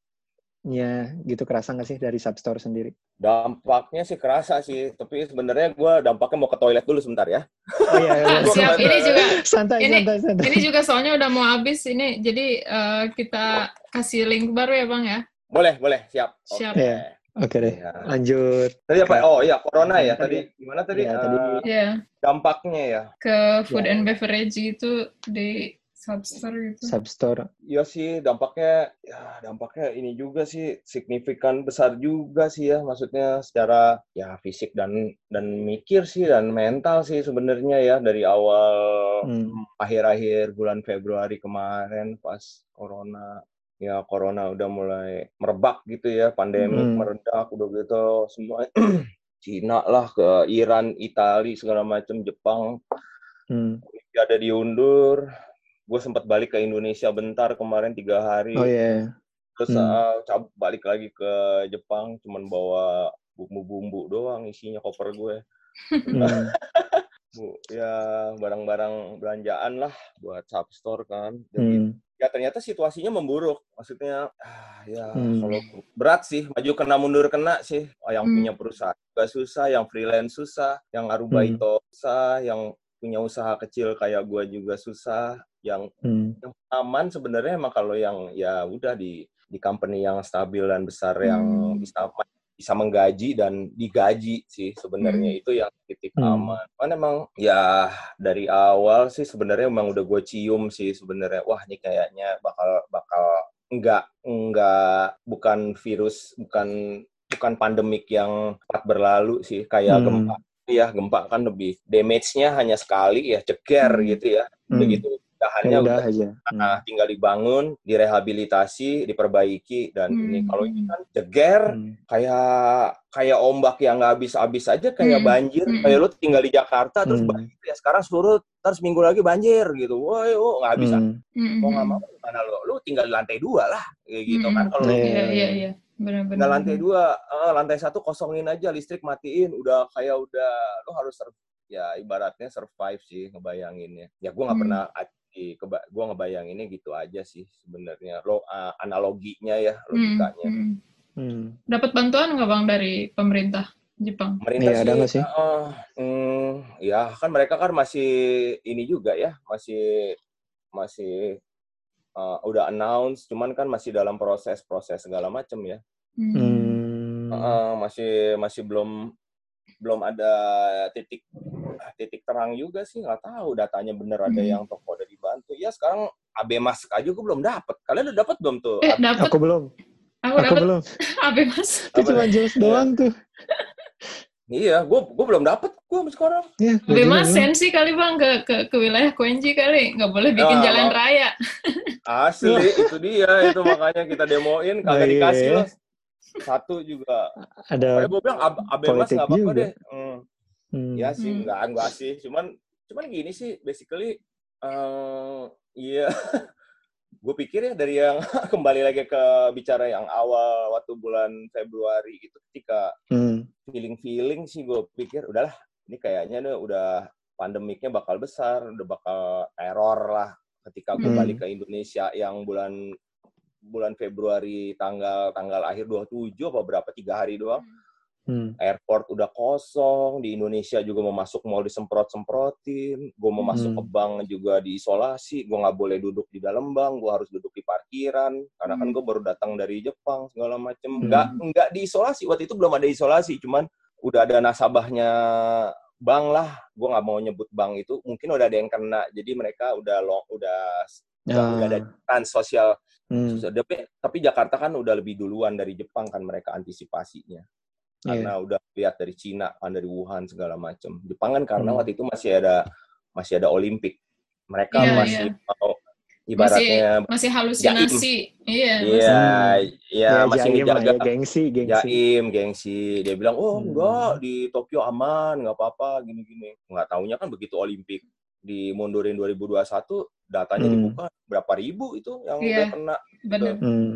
nya gitu kerasa nggak sih dari Substore sendiri? Dampaknya sih kerasa sih, tapi sebenarnya gue dampaknya mau ke toilet dulu sebentar ya. Oh iya, iya. iya. siap. Ini juga santai, ini, santai, santai. Ini juga soalnya udah mau habis ini, jadi uh, kita kasih link baru ya bang ya. Boleh, boleh, siap. Siap. Okay. Yeah. Oke deh, ya. lanjut. Tadi apa? Oh iya, corona ya tadi. Gimana tadi? Ya, uh, tadi. Yeah. Dampaknya ya. Ke food yeah. and beverage itu di Substore gitu. Substore. Iya sih, dampaknya ya dampaknya ini juga sih signifikan besar juga sih ya, maksudnya secara ya fisik dan dan mikir sih dan mental sih sebenarnya ya dari awal hmm. akhir-akhir bulan Februari kemarin pas corona ya corona udah mulai merebak gitu ya, pandemi hmm. meredak udah gitu semua Cina lah ke Iran, Italia segala macam, Jepang. Hmm. ada diundur, gue sempat balik ke Indonesia bentar kemarin tiga hari. Oh iya. Yeah. Terus hmm. uh, balik lagi ke Jepang, cuman bawa bumbu-bumbu doang isinya koper gue. Hmm. Bu, ya barang-barang belanjaan lah buat substore kan. Jadi hmm. ya ternyata situasinya memburuk. Maksudnya ah, ya hmm. kalau berat sih, maju kena mundur kena sih. Oh, yang hmm. punya perusahaan juga susah, yang freelance susah, yang arubaito hmm. susah, yang punya usaha kecil kayak gue juga susah yang, hmm. yang aman sebenarnya emang kalau yang ya udah di di company yang stabil dan besar hmm. yang bisa bisa menggaji dan digaji sih sebenarnya hmm. itu yang titik hmm. aman. Kan emang ya dari awal sih sebenarnya emang udah gue cium sih sebenarnya wah ini kayaknya bakal bakal enggak enggak bukan virus bukan bukan pandemik yang cepat berlalu sih kayak hmm. gempa ya gempa kan lebih damage-nya hanya sekali ya ceger hmm. gitu ya hmm. begitu dahannya udah, udah aja. Nah, hmm. tinggal dibangun, direhabilitasi, diperbaiki dan hmm. ini kalau ini kan ceger hmm. kayak kayak ombak yang nggak habis-habis aja kayak hmm. banjir hmm. kayak lu tinggal di Jakarta terus hmm. banjir ya sekarang surut terus minggu lagi banjir gitu woi oh nggak bisa hmm. mau nggak mau mana lo lu tinggal di lantai dua lah kayak gitu hmm. kan kalau iya iya iya benar-benar tinggal lantai dua uh, lantai satu kosongin aja listrik matiin udah kayak udah lu harus ya ibaratnya survive sih ngebayanginnya ya gue nggak hmm. pernah di keba gue ngebayanginnya gitu aja sih sebenarnya lo uh, analoginya ya logikanya. Hmm, hmm. hmm. Dapat bantuan nggak bang dari pemerintah Jepang? Pemerintah ya, sih, ada gak sih? Uh, hmm, ya kan mereka kan masih ini juga ya masih masih uh, udah announce, cuman kan masih dalam proses-proses segala macam ya. Hmm. Uh, masih masih belum belum ada titik titik terang juga sih nggak tahu datanya bener ada hmm. yang toko ada dibantu. Ya sekarang AB mask aja gue belum dapet. Kalian udah dapat belum tuh? Eh, dapet. aku belum. Aku, aku belum. AB mask itu cuma jelas doang tuh Iya, gue gue belum dapet gue sekarang. Ya, Lebih mas sensi kali bang ke ke, ke wilayah Kuenji kali, nggak boleh bikin ya, jalan raya. Asli, itu dia itu makanya kita demoin kagak oh, dikasih iya. loh satu juga ada gue bilang ab abemas nggak apa-apa deh hmm. Hmm. ya sih hmm. nggak enggak sih cuman cuman gini sih basically uh, iya gue pikir ya dari yang kembali lagi ke bicara yang awal waktu bulan Februari gitu ketika hmm. feeling feeling sih gue pikir udahlah ini kayaknya nih udah pandemiknya bakal besar udah bakal error lah ketika gue hmm. balik ke Indonesia yang bulan bulan Februari tanggal tanggal akhir 27 apa berapa tiga hari doang. Hmm. Airport udah kosong, di Indonesia juga mau masuk mall disemprot-semprotin, gue mau masuk hmm. ke bank juga diisolasi, gue nggak boleh duduk di dalam bank, gue harus duduk di parkiran, karena kan hmm. kan gue baru datang dari Jepang segala macem, hmm. nggak nggak diisolasi, waktu itu belum ada isolasi, cuman udah ada nasabahnya bank lah gue nggak mau nyebut bank itu mungkin udah ada yang kena jadi mereka udah lo udah ya. udah ada trans sosial hmm. tapi, tapi Jakarta kan udah lebih duluan dari Jepang kan mereka antisipasinya. Karena yeah. udah lihat dari Cina kan dari Wuhan segala macam Jepang kan karena hmm. waktu itu masih ada masih ada Olimpik mereka yeah, masih yeah. mau ibaratnya masih, masih halusinasi iya iya iya ya, masih jaim, menjaga ya, gengsi gengsi jaim gengsi dia bilang oh hmm. enggak di Tokyo aman nggak apa-apa gini-gini nggak taunya kan begitu Olimpik dimundurin 2021 datanya hmm. dibuka berapa ribu itu yang yeah, udah kena benar gitu. hmm.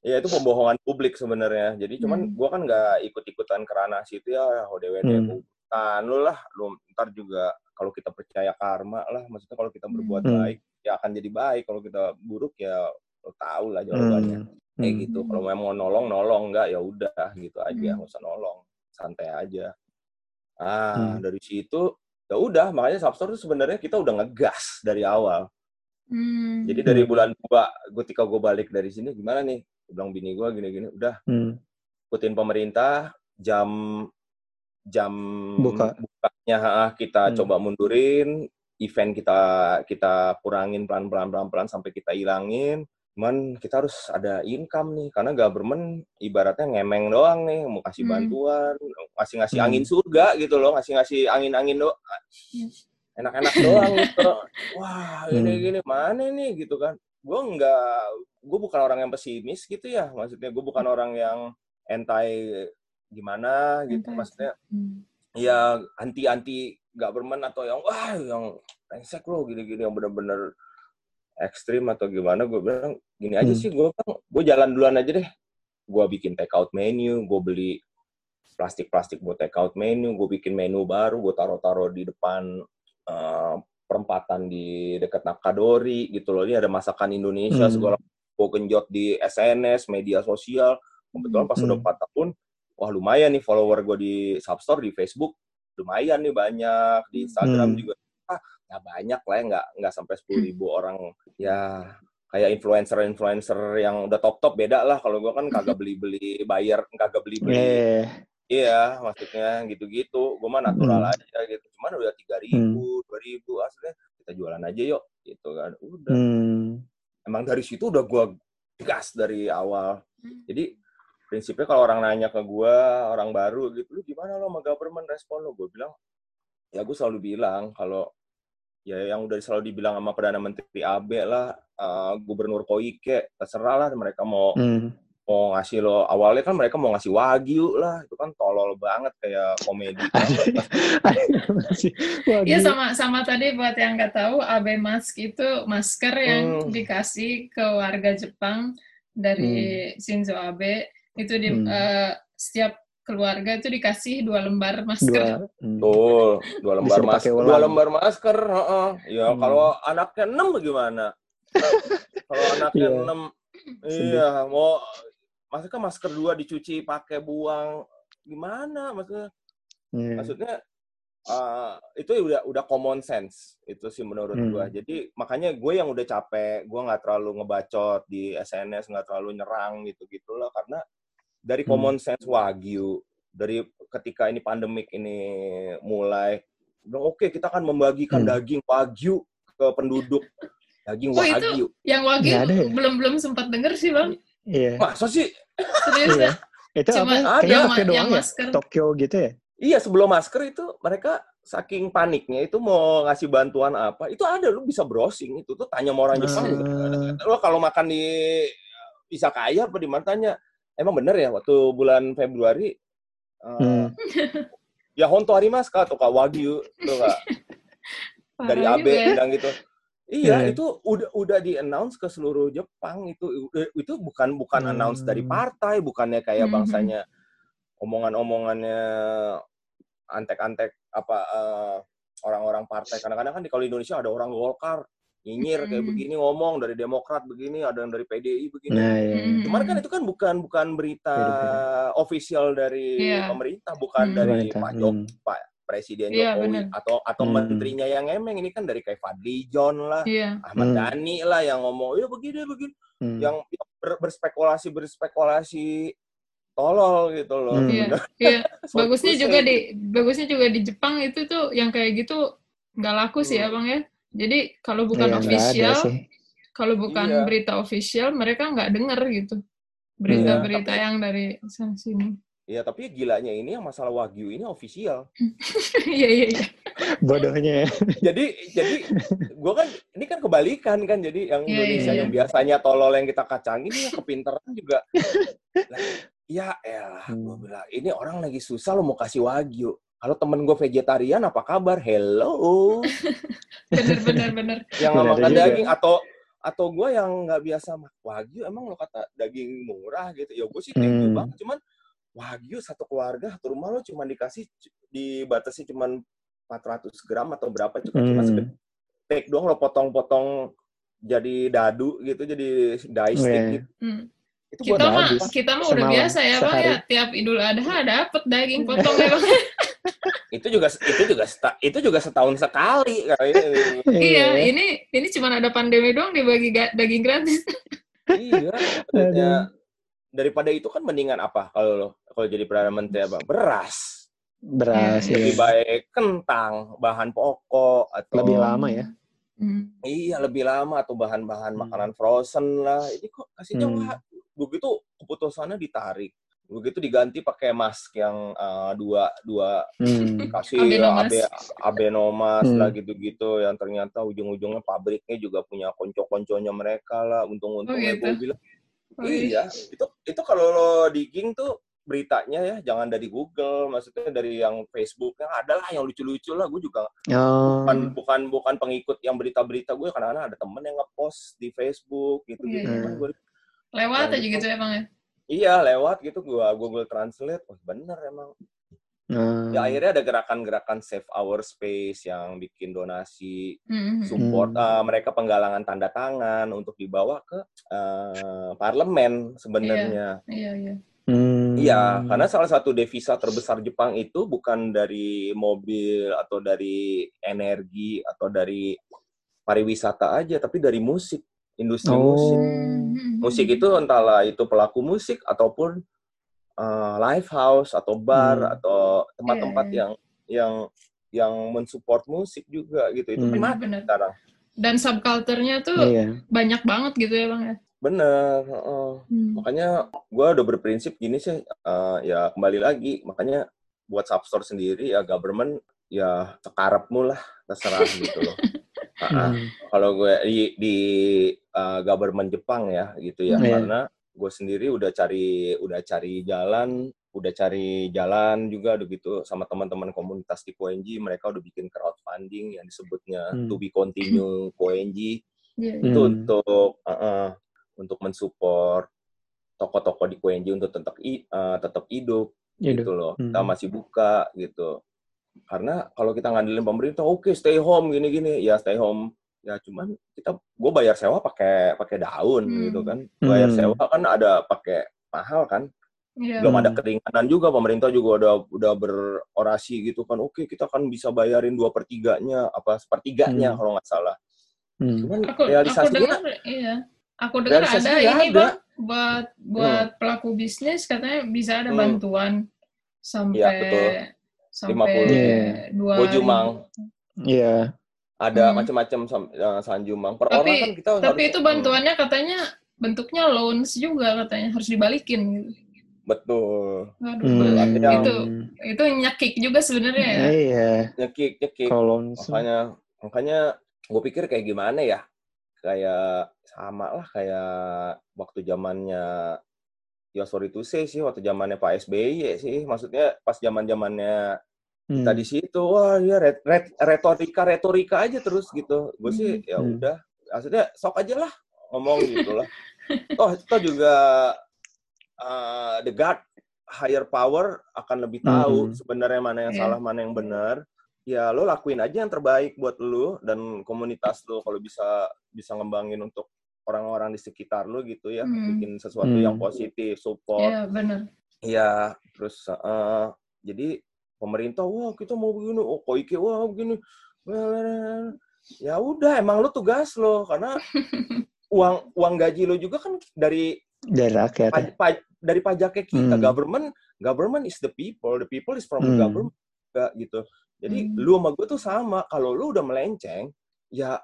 Ya itu pembohongan publik sebenarnya jadi cuman hmm. gua kan nggak ikut-ikutan kerana situ ya ODWD hmm. bukan lu lah lu ntar juga kalau kita percaya karma lah maksudnya kalau kita berbuat hmm. baik ya akan jadi baik kalau kita buruk ya lo tahu lah jawabannya hmm. kayak gitu hmm. kalau memang mau nolong nolong enggak ya udah gitu aja hmm. nggak usah nolong santai aja ah hmm. dari situ ya udah makanya substore itu sebenarnya kita udah ngegas dari awal hmm. jadi dari bulan dua ketika gue balik dari sini gimana nih gue bilang bini gue gini-gini udah hmm. ikutin pemerintah jam jam Buka. bukanya kita hmm. coba mundurin event kita kita kurangin pelan-pelan pelan-pelan sampai kita hilangin cuman kita harus ada income nih karena government ibaratnya ngemeng doang nih mau kasih hmm. bantuan ngasih ngasih hmm. angin surga gitu loh ngasih ngasih angin angin doang enak-enak doang gitu wah ini hmm. gini mana nih gitu kan gue nggak gue bukan orang yang pesimis gitu ya. Maksudnya gue bukan orang yang anti gimana gitu. Maksudnya hmm. ya anti anti government atau yang wah yang rengsek loh gini-gini yang benar-benar ekstrim atau gimana. Gue bilang gini aja hmm. sih gue kan gue jalan duluan aja deh. Gue bikin take out menu gue beli plastik-plastik buat take out menu gue bikin menu baru gue taruh-taruh di depan uh, perempatan di dekat Nakadori gitu loh. Ini ada masakan Indonesia hmm. segala gue genjot di SNS media sosial. Kebetulan pas hmm. udah 4 tahun wah lumayan nih follower gue di Substore di Facebook. Lumayan nih banyak di Instagram hmm. juga. Ah nggak banyak lah ya nggak nggak sampai sepuluh ribu orang. Ya kayak influencer-influencer yang udah top-top beda lah. Kalau gue kan kagak beli-beli bayar kagak beli-beli. Yeah. Iya maksudnya gitu-gitu gue mah natural hmm. aja gitu cuman udah tiga ribu hmm. dua ribu aslinya kita jualan aja yuk gitu kan udah hmm. emang dari situ udah gue gas dari awal hmm. jadi prinsipnya kalau orang nanya ke gue orang baru gitu lu gimana lo sama government respon lo gue bilang ya gue selalu bilang kalau ya yang udah selalu dibilang sama perdana menteri AB lah uh, gubernur Koike terserah lah mereka mau hmm. Mau ngasih lo awalnya kan mereka mau ngasih wagyu lah itu kan tolol banget kayak komedi Iya sama sama tadi buat yang nggak tahu AB mask itu masker yang hmm. dikasih ke warga Jepang dari hmm. Shinzo Abe itu di hmm. uh, setiap keluarga itu dikasih dua lembar masker. Dua, hmm. Tuh, dua lembar masker. Dua lembar masker. Uh -uh. Ya hmm. kalau anaknya enam bagaimana? kalau anaknya yeah. enam, iya mau maksudnya masker dua dicuci pakai buang gimana maksudnya? Yeah. Maksudnya uh, itu udah udah common sense itu sih menurut hmm. gue. Jadi makanya gue yang udah capek, gue nggak terlalu ngebacot di SNS, nggak terlalu nyerang gitu gitulah karena dari hmm. common sense wagyu dari ketika ini pandemik ini mulai oke okay, kita akan membagikan hmm. daging wagyu ke penduduk daging oh, wagyu itu yang wagyu ya? belum belum sempat denger sih bang iya masa sih serius iya. ya itu Cuma apa kayaknya Tokyo doang ya masker. Tokyo gitu ya iya sebelum masker itu mereka saking paniknya itu mau ngasih bantuan apa itu ada lu bisa browsing itu tuh tanya mau orang Jepang uh. lo kalau makan di bisa kaya apa di mana tanya emang bener ya waktu bulan Februari uh, hmm. ya Honto Harimaska atau Kak Wagyu tuh Kak dari AB ya. bilang gitu. Iya, yeah. itu udah udah di announce ke seluruh Jepang itu itu bukan bukan hmm. announce dari partai, bukannya kayak hmm. bangsanya omongan-omongannya antek-antek apa uh, orang-orang partai. Kadang-kadang kan di kalau Indonesia ada orang Golkar nyinyir kayak begini ngomong dari Demokrat begini ada yang dari PDI begini. Nah, iya. Cuman kan itu kan bukan bukan berita official dari yeah. pemerintah, bukan hmm. dari. Pak Jok, hmm. Pak Presiden yeah, Jokowi bener. atau atau hmm. menterinya yang emeng ini kan dari kayak Fadli John lah, yeah. Ahmad hmm. Dhani lah yang ngomong ya begini begini, hmm. yang ber, berspekulasi berspekulasi tolol gitu loh. Hmm. Iya, iya. bagusnya juga di bagusnya juga di Jepang itu tuh yang kayak gitu nggak laku sih hmm. ya bang ya. Jadi kalau bukan ya, official, kalau bukan iya. berita official mereka nggak denger gitu berita-berita iya, yang dari sana sini. Iya, tapi gilanya ini yang masalah wagyu ini official. Iya, iya, iya. Bodohnya ya. jadi, jadi gue kan ini kan kebalikan kan. Jadi yang yeah, Indonesia yeah, yang biasanya tolol yang kita kacangin ini yang kepintaran juga. Iya, elah, hmm. gue bilang ini orang lagi susah lo mau kasih wagyu. Kalau temen gue vegetarian, apa kabar? Hello. bener, bener, bener. Yang nggak makan daging atau atau gue yang nggak biasa makan wagyu, emang lo kata daging murah gitu. Ya gue sih thank you hmm. banget. Cuman wagyu satu keluarga satu rumah lo cuma dikasih dibatasi cuma 400 gram atau berapa cuma hmm. cuma steak doang lo potong-potong jadi dadu gitu jadi dice steak yeah. gitu. Hmm. Itu kita mah kita mah udah biasa ya bang ya tiap Idul Adha dapet daging potong ya bang. itu juga itu juga itu juga setahun sekali iya ini ini cuma ada pandemi doang dibagi daging gratis. iya daripada itu kan mendingan apa kalau kalau jadi perdana menteri apa beras beras hmm. lebih ya. baik kentang bahan pokok atau lebih lama ya hmm. iya lebih lama atau bahan-bahan hmm. makanan frozen lah ini kok kasihnya hmm. begitu keputusannya ditarik begitu diganti pakai mask yang uh, dua dua hmm. kasih abenomas, abe, abenomas hmm. lah gitu-gitu yang ternyata ujung-ujungnya pabriknya juga punya konco-konconya mereka lah untung-untungnya oh, gitu. gue bilang iya. iya, itu itu kalau lo digging tuh beritanya ya jangan dari Google, maksudnya dari yang Facebook yang adalah yang lucu-lucu lah. Gue juga oh. bukan bukan bukan pengikut yang berita-berita gue karena ada temen yang ngepost di Facebook gitu gitu. Yeah. Kan gue, lewat aja gitu emang ya. Iya lewat gitu gue Google Translate, oh bener emang Hmm. Ya akhirnya ada gerakan-gerakan save our space yang bikin donasi hmm. support uh, mereka penggalangan tanda tangan untuk dibawa ke uh, parlemen sebenarnya. Iya, iya, iya. Hmm. Iya, karena salah satu devisa terbesar Jepang itu bukan dari mobil atau dari energi atau dari pariwisata aja, tapi dari musik, industri oh. musik. Musik itu entahlah itu pelaku musik ataupun uh, live house atau bar hmm. atau tempat-tempat yeah. yang yang yang mensupport musik juga gitu itu hmm. benar sekarang dan subculturenya tuh yeah. banyak banget gitu ya bang ya bener uh, hmm. makanya gue udah berprinsip gini sih uh, ya kembali lagi makanya buat substore sendiri ya government ya sekarapmu lah terserah gitu loh uh, hmm. kalau gue di, di uh, government Jepang ya gitu ya hmm. karena gue sendiri udah cari udah cari jalan udah cari jalan juga begitu sama teman-teman komunitas di KONG mereka udah bikin crowdfunding yang disebutnya hmm. to be continue KONG yeah. itu hmm. untuk uh, uh, untuk mensupport toko-toko di KONG untuk tetap uh, tetap hidup yeah, gitu loh hmm. kita masih buka gitu karena kalau kita ngandelin pemerintah oke okay, stay home gini-gini ya stay home ya cuman kita gue bayar sewa pakai pakai daun hmm. gitu kan bayar hmm. sewa kan ada pakai mahal kan yeah. belum ada keringanan juga pemerintah juga udah udah berorasi gitu kan oke kita kan bisa bayarin dua pertiganya apa sepertiganya hmm. kalau nggak salah hmm. cuman aku, realisasinya aku dengar, iya aku dengar ada ini ada. bang buat buat hmm. pelaku bisnis katanya bisa ada hmm. bantuan sampai ya, betul. sampai dua Bojumang Iya ada hmm. macam-macam uh, sanjumang per tapi, orang kan kita tapi harus, itu bantuannya hmm. katanya bentuknya loans juga katanya harus dibalikin gitu betul Aduh, hmm. itu itu nyekik juga sebenarnya ya iya nyekik nyekik makanya makanya gue pikir kayak gimana ya kayak sama lah kayak waktu zamannya ya sorry to say sih waktu zamannya Pak SBY sih maksudnya pas zaman zamannya. Kita di situ wah ya ret, ret, retorika retorika aja terus gitu gue sih hmm. ya hmm. udah maksudnya sok aja lah ngomong gitu lah toh itu juga uh, the God higher power akan lebih tahu hmm. sebenarnya mana yang yeah. salah mana yang benar ya lo lakuin aja yang terbaik buat lo dan komunitas lo kalau bisa bisa ngembangin untuk orang-orang di sekitar lo gitu ya hmm. bikin sesuatu hmm. yang positif support Iya yeah, benar iya terus uh, jadi pemerintah wah kita mau begini oh koike wah begini ya udah emang lo tugas lo karena uang uang gaji lo juga kan dari dari rakyat paj, paj, dari pajaknya kita hmm. government government is the people the people is from hmm. the government juga gitu jadi hmm. lu sama gue tuh sama kalau lu udah melenceng ya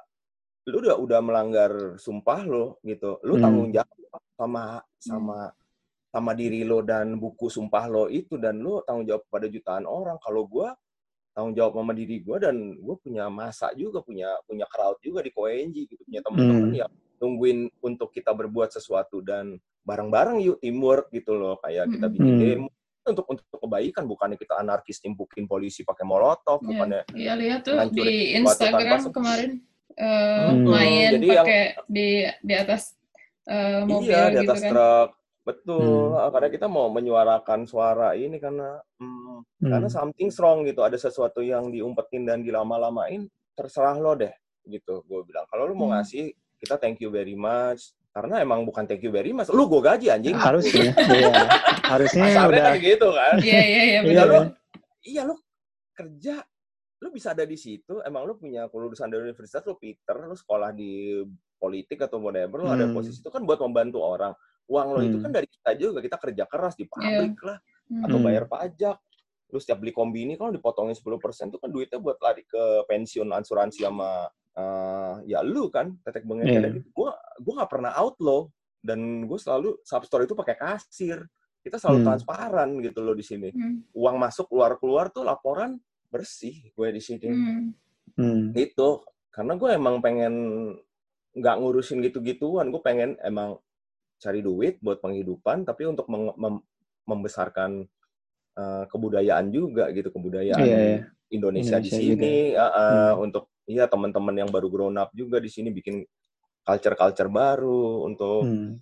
lu udah udah melanggar sumpah lo gitu lu hmm. tanggung jawab sama sama hmm. Sama diri lo dan buku sumpah lo itu dan lu tanggung jawab pada jutaan orang kalau gue tanggung jawab sama diri gue dan gue punya masa juga punya punya crowd juga di KONG gitu punya teman-teman hmm. yang nungguin untuk kita berbuat sesuatu dan bareng-bareng yuk teamwork gitu loh kayak kita bikin hmm. demo untuk untuk kebaikan bukannya kita anarkis timpukin polisi pakai molotov yeah. bukannya iya lihat tuh di Instagram kemarin uh, hmm. main pakai yang, di di atas uh, mobil iya di atas gitu truk betul. Hmm. karena kita mau menyuarakan suara ini karena hmm, hmm. karena something strong gitu. Ada sesuatu yang diumpetin dan dilama-lamain terserah lo deh gitu. Gue bilang kalau lo mau hmm. ngasih kita thank you very much. Karena emang bukan thank you very much lu gue gaji anjing. Harusnya. Iya. Harusnya Asarnya udah kan gitu kan? Iya iya iya iya lo iya. lo kerja lu bisa ada di situ. Emang lu punya kelulusan dari universitas lu Peter lu sekolah di politik atau whatever lu hmm. ada posisi itu kan buat membantu orang uang lo hmm. itu kan dari kita juga kita kerja keras di pabrik yeah. lah hmm. atau bayar pajak lu setiap beli kombi ini kalau dipotongin 10% itu kan duitnya buat lari ke pensiun asuransi sama uh, ya lu kan tetek bengek yeah. gitu gue gue nggak pernah outlaw dan gue selalu substore itu pakai kasir kita selalu hmm. transparan gitu loh di sini hmm. uang masuk keluar keluar tuh laporan bersih gue di sini hmm. Hmm. itu karena gue emang pengen nggak ngurusin gitu-gituan gue pengen emang cari duit buat penghidupan tapi untuk mem membesarkan uh, kebudayaan juga gitu kebudayaan yeah, yeah. Indonesia, Indonesia di sini uh, uh, hmm. untuk iya teman-teman yang baru grown up juga di sini bikin culture-culture baru untuk hmm.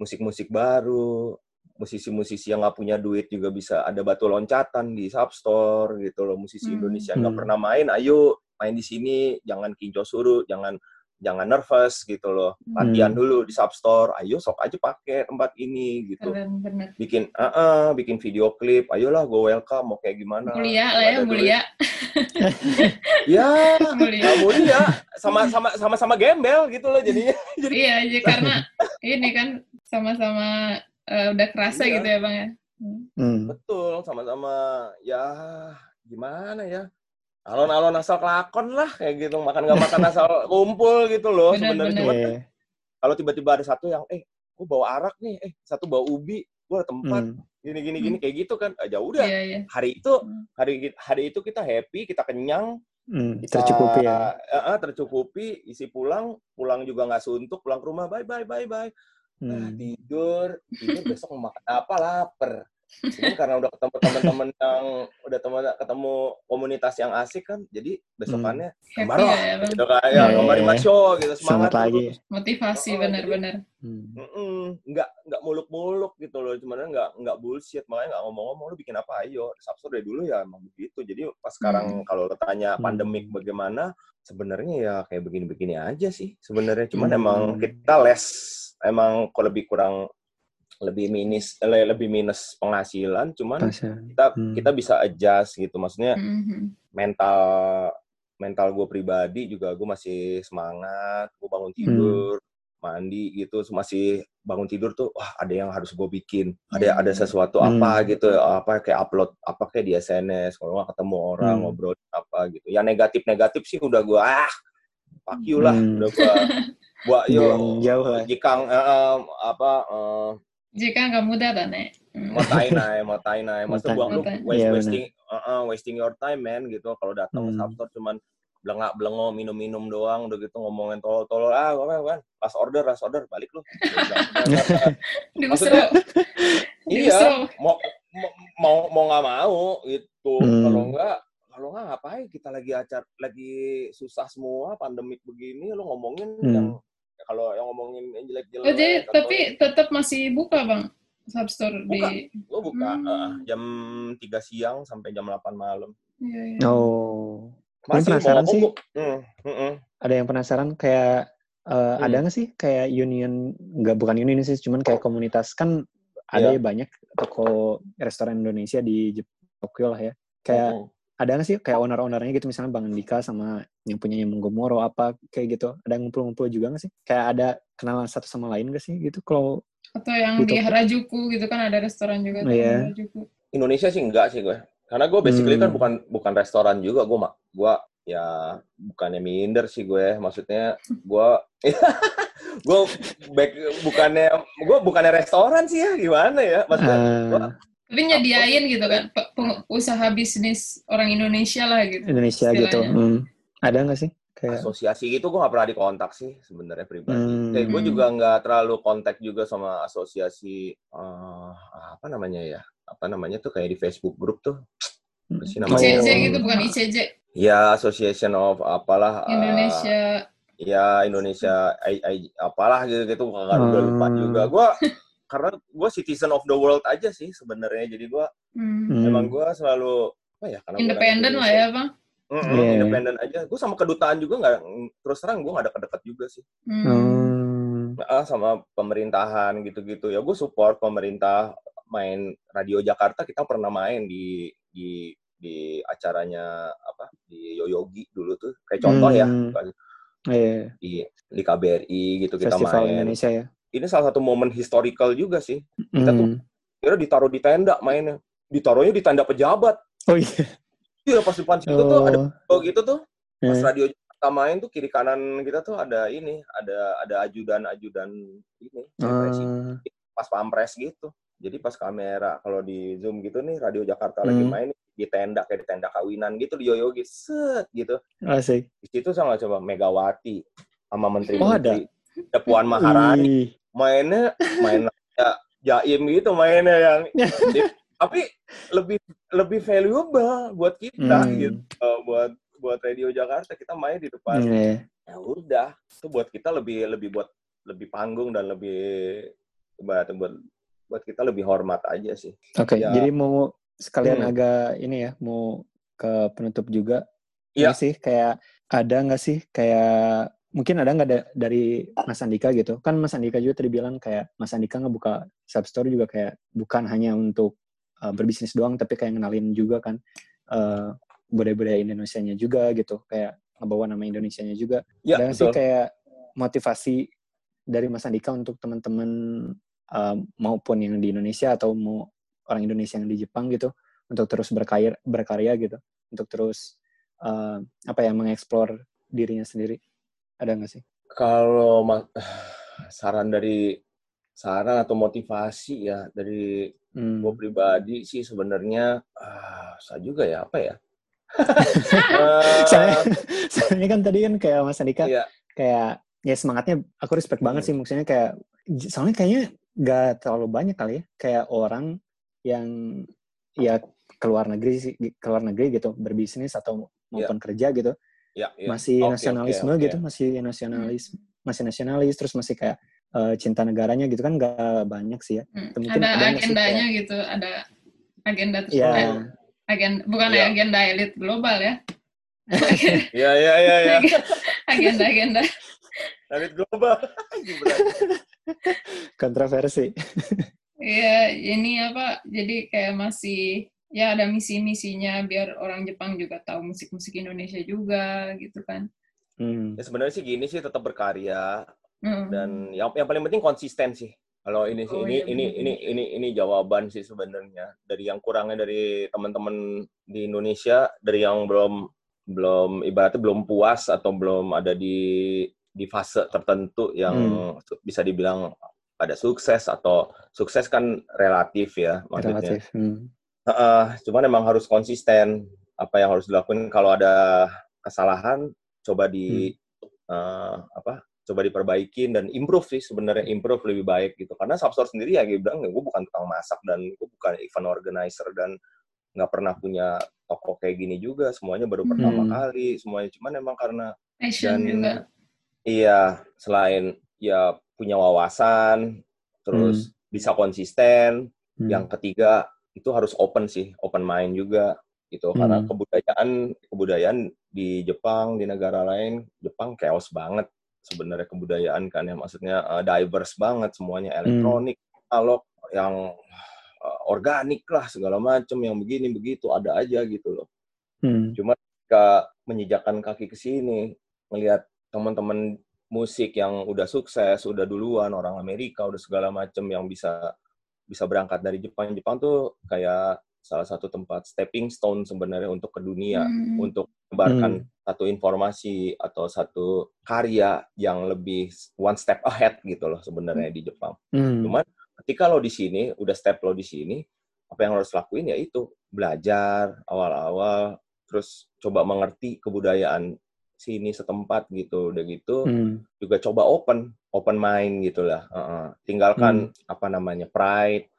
musik-musik hmm. baru musisi-musisi yang nggak punya duit juga bisa ada batu loncatan di substore gitu loh musisi hmm. Indonesia nggak hmm. pernah main ayo main di sini jangan kinco suruh jangan jangan nervous gitu loh. Latihan hmm. dulu di substore. Ayo sok aja pakai tempat ini gitu. Bener, bikin uh -uh, bikin video klip. Ayolah gue welcome. Mau kayak gimana? Mulia lah ya mulia. ya mulia. mulia. Sama sama sama sama gembel gitu loh jadinya. Jadi iya jadi karena ini kan sama-sama uh, udah kerasa iya. gitu ya bang ya. Hmm. betul sama-sama. Ya gimana ya alon-alon asal kelakon lah kayak gitu. Makan nggak makan asal kumpul gitu loh sebenarnya. cuma yeah. kalau tiba-tiba ada satu yang eh gue bawa arak nih. Eh satu bawa ubi. Gue ada tempat. Hmm. gini gini gini. Hmm. kayak gitu kan. Aja udah. Yeah, yeah. hari itu hmm. hari hari itu kita happy kita kenyang. Hmm, tercukupi ya. uh, tercukupi. Isi pulang pulang juga nggak suntuk pulang ke rumah bye bye bye bye. Nah, hmm. nah, tidur. Tidur besok mau makan apa? Lapar Cuman karena udah ketemu teman-teman yang udah teman ketemu komunitas yang asik kan, jadi besokannya hmm. ya, gitu kan, ya, kembali yeah, macho gitu semangat, semangat lagi. Motivasi oh, benar-benar. Hmm. Nggak nggak muluk-muluk gitu loh, cuman nggak nggak bullshit, makanya nggak ngomong-ngomong lu bikin apa ayo. Sabtu dari dulu ya emang begitu. Jadi pas sekarang hmm. kalau tanya pandemik hmm. bagaimana, sebenarnya ya kayak begini-begini aja sih sebenarnya. Cuman hmm. emang kita less emang kalau lebih kurang lebih minus lebih minus penghasilan cuman kita hmm. kita bisa adjust gitu maksudnya hmm. mental mental gue pribadi juga gue masih semangat gue bangun hmm. tidur hmm. mandi gitu masih bangun tidur tuh wah ada yang harus gue bikin ada hmm. ada sesuatu hmm. apa gitu apa kayak upload apa kayak di SNS kalau nggak ketemu orang hmm. ngobrol apa gitu yang negatif negatif sih udah gue ah fuck you lah hmm. udah gue buat yo jauh lah jika uh, apa uh, 時間が無駄だね. Hmm. Mau tai nai, mau tai nai. Maksud buang lu waste, yeah, wasting, uh, uh, wasting your time, man, gitu. Kalau datang hmm. Sabtu cuman belengak belengok minum-minum doang udah gitu ngomongin tolol-tolol ah apa kan pas order pas order balik lu maksudnya iya mau mau mau nggak mau gitu hmm. kalau nggak kalau nggak ngapain kita lagi acar lagi susah semua pandemik begini lo ngomongin hmm. yang kalau yang ngomongin yang jelek-jelek. Oh, jadi, tapi tetap masih buka bang substore buka. di. Gue buka hmm. uh, jam 3 siang sampai jam 8 malam. Ya, ya. Oh. Masih penasaran sih. Hmm, hmm, hmm. Ada yang penasaran kayak uh, hmm. ada nggak sih kayak union nggak bukan union sih cuman kayak komunitas kan ada yeah. banyak toko restoran Indonesia di Tokyo lah ya. Kayak hmm ada nggak sih kayak owner-ownernya gitu misalnya Bang Andika sama yang punya yang apa kayak gitu ada ngumpul-ngumpul juga nggak sih kayak ada kenalan satu sama lain nggak sih gitu kalau atau yang gitu. di Harajuku gitu kan ada restoran juga oh, yeah. Harajuku. Indonesia sih enggak sih gue karena gue basically kan hmm. kan bukan bukan restoran juga gue mak gue ya bukannya minder sih gue maksudnya gue gue back bukannya gue bukannya restoran sih ya gimana ya maksudnya uh, gua, tapi nyediain gitu kan usaha bisnis orang Indonesia lah gitu Indonesia gitu. istilahnya. gitu hmm. ada nggak sih kayak asosiasi gitu gue nggak pernah dikontak sih sebenarnya pribadi hmm. kayak gue juga nggak terlalu kontak juga sama asosiasi uh, apa namanya ya apa namanya tuh kayak di Facebook grup tuh apa sih namanya? ICJ gitu bukan ICJ ya Association of apalah eh, Indonesia uh, ya Indonesia I, I, apalah gitu gitu nggak hmm. lupa juga gue karena gue citizen of the world aja sih sebenarnya jadi gue hmm. memang gue selalu apa ya karena independen lah ya bang Mm -hmm, yeah. independen aja. Gue sama kedutaan juga nggak terus terang gue nggak ada dekat juga sih. Hmm. Nah, sama pemerintahan gitu-gitu ya gue support pemerintah main radio Jakarta kita pernah main di di di acaranya apa di Yoyogi dulu tuh kayak contoh ya. hmm. ya yeah. di di KBRI gitu kita Festival main Indonesia ya ini salah satu momen historical juga sih kita hmm. tuh kira ditaruh di tenda mainnya ditaruhnya di tenda pejabat oh iya iya pas depan situ oh. tuh ada oh gitu tuh pas hmm. radio kita main tuh kiri kanan kita tuh ada ini ada ada ajudan ajudan ini uh. pas pampres gitu jadi pas kamera kalau di zoom gitu nih radio Jakarta hmm. lagi main di tenda kayak di tenda kawinan gitu di yoyogi set gitu Asik. di situ sama coba Megawati sama menteri-menteri oh, ada. Puan Maharani mainnya main ya jaim gitu mainnya yang tapi lebih lebih valuable buat kita hmm. gitu buat buat radio Jakarta kita main di depan hmm. ya udah itu buat kita lebih lebih buat lebih panggung dan lebih buat buat buat kita lebih hormat aja sih. Oke, okay, ya. jadi mau sekalian hmm. agak ini ya mau ke penutup juga Iya sih kayak ada nggak sih kayak mungkin ada nggak da dari Mas Andika gitu? Kan Mas Andika juga tadi bilang kayak Mas Andika ngebuka substore juga kayak bukan hanya untuk uh, berbisnis doang tapi kayak ngenalin juga kan uh, budaya-budaya Indonesia-nya juga gitu. Kayak ngebawa nama Indonesia-nya juga. Ya, ada sih kayak motivasi dari Mas Andika untuk teman-teman uh, maupun yang di Indonesia atau mau orang Indonesia yang di Jepang gitu untuk terus berkarya berkarya gitu? Untuk terus uh, apa ya mengeksplor dirinya sendiri ada nggak sih kalau saran dari saran atau motivasi ya dari hmm. gue pribadi sih sebenarnya uh, saya juga ya apa ya saya soalnya kan tadi kan kayak Mas Andika iya. kayak ya semangatnya aku respect hmm. banget sih maksudnya kayak soalnya kayaknya gak terlalu banyak kali ya kayak orang yang ya keluar negeri sih keluar negeri gitu berbisnis atau maupun yeah. kerja gitu yeah, yeah. masih okay, nasionalisme okay, okay. gitu masih nasionalis hmm. masih nasionalis terus masih kayak uh, cinta negaranya gitu kan gak banyak sih ya hmm. mungkin ada, ada agendanya kayak, gitu ada agenda terus yeah. Ya. agenda bukan yeah. agenda elit global ya Iya iya iya ya. agenda agenda elit global kontroversi Iya, ini apa? Jadi kayak masih ya ada misi-misinya biar orang Jepang juga tahu musik-musik Indonesia juga gitu kan. Hmm. Ya sebenarnya sih gini sih tetap berkarya hmm. dan yang yang paling penting konsisten sih. Kalau ini sih oh, ini, iya, ini, ini ini ini jawaban sih sebenarnya dari yang kurangnya dari teman-teman di Indonesia dari yang belum belum ibaratnya belum puas atau belum ada di di fase tertentu yang hmm. bisa dibilang ada sukses atau sukses kan relatif ya maksudnya. Relatif. Hmm. Uh, cuman memang harus konsisten apa yang harus dilakukan kalau ada kesalahan coba di hmm. uh, apa coba diperbaikin dan improve sih sebenarnya improve lebih baik gitu karena substore sendiri ya gue bilang gue bukan tukang masak dan gue bukan event organizer dan nggak pernah punya toko kayak gini juga semuanya baru pertama hmm. kali semuanya cuman emang karena Passion dan juga. iya selain ya punya wawasan, terus hmm. bisa konsisten. Hmm. Yang ketiga itu harus open sih, open mind juga gitu. Hmm. Karena kebudayaan kebudayaan di Jepang, di negara lain, Jepang chaos banget sebenarnya kebudayaan kan ya. Maksudnya uh, diverse banget semuanya, hmm. elektronik, analog, yang uh, organik lah segala macam yang begini begitu ada aja gitu loh. Hmm. Cuma ketika menyejakan kaki ke sini, melihat teman-teman musik yang udah sukses, udah duluan orang Amerika, udah segala macam yang bisa bisa berangkat dari Jepang. Jepang tuh kayak salah satu tempat stepping stone sebenarnya untuk ke dunia, hmm. untuk menyebarkan hmm. satu informasi atau satu karya yang lebih one step ahead gitu loh sebenarnya di Jepang. Hmm. Cuman ketika lo di sini, udah step lo di sini, apa yang lo harus lakuin ya itu belajar awal-awal, terus coba mengerti kebudayaan sini setempat gitu, udah gitu hmm. juga coba open, open mind gitulah. Uh -uh. Tinggalkan hmm. apa namanya pride,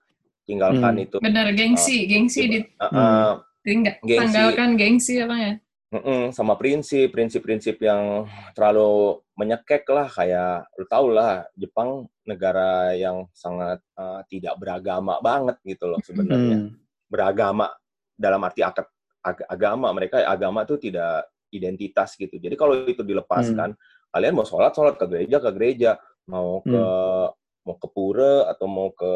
tinggalkan hmm. itu benar gengsi uh, gengsi di uh, uh, tinggal gengsi. tanggalkan gengsi apa ya Mm-mm, sama prinsip prinsip-prinsip yang terlalu menyekek lah kayak lu tau lah Jepang negara yang sangat uh, tidak beragama banget gitu loh sebenarnya hmm. beragama dalam arti ag- ag- agama mereka agama tuh tidak identitas gitu jadi kalau itu dilepaskan hmm. Kalian mau sholat sholat ke gereja ke gereja mau ke hmm mau ke pura atau mau ke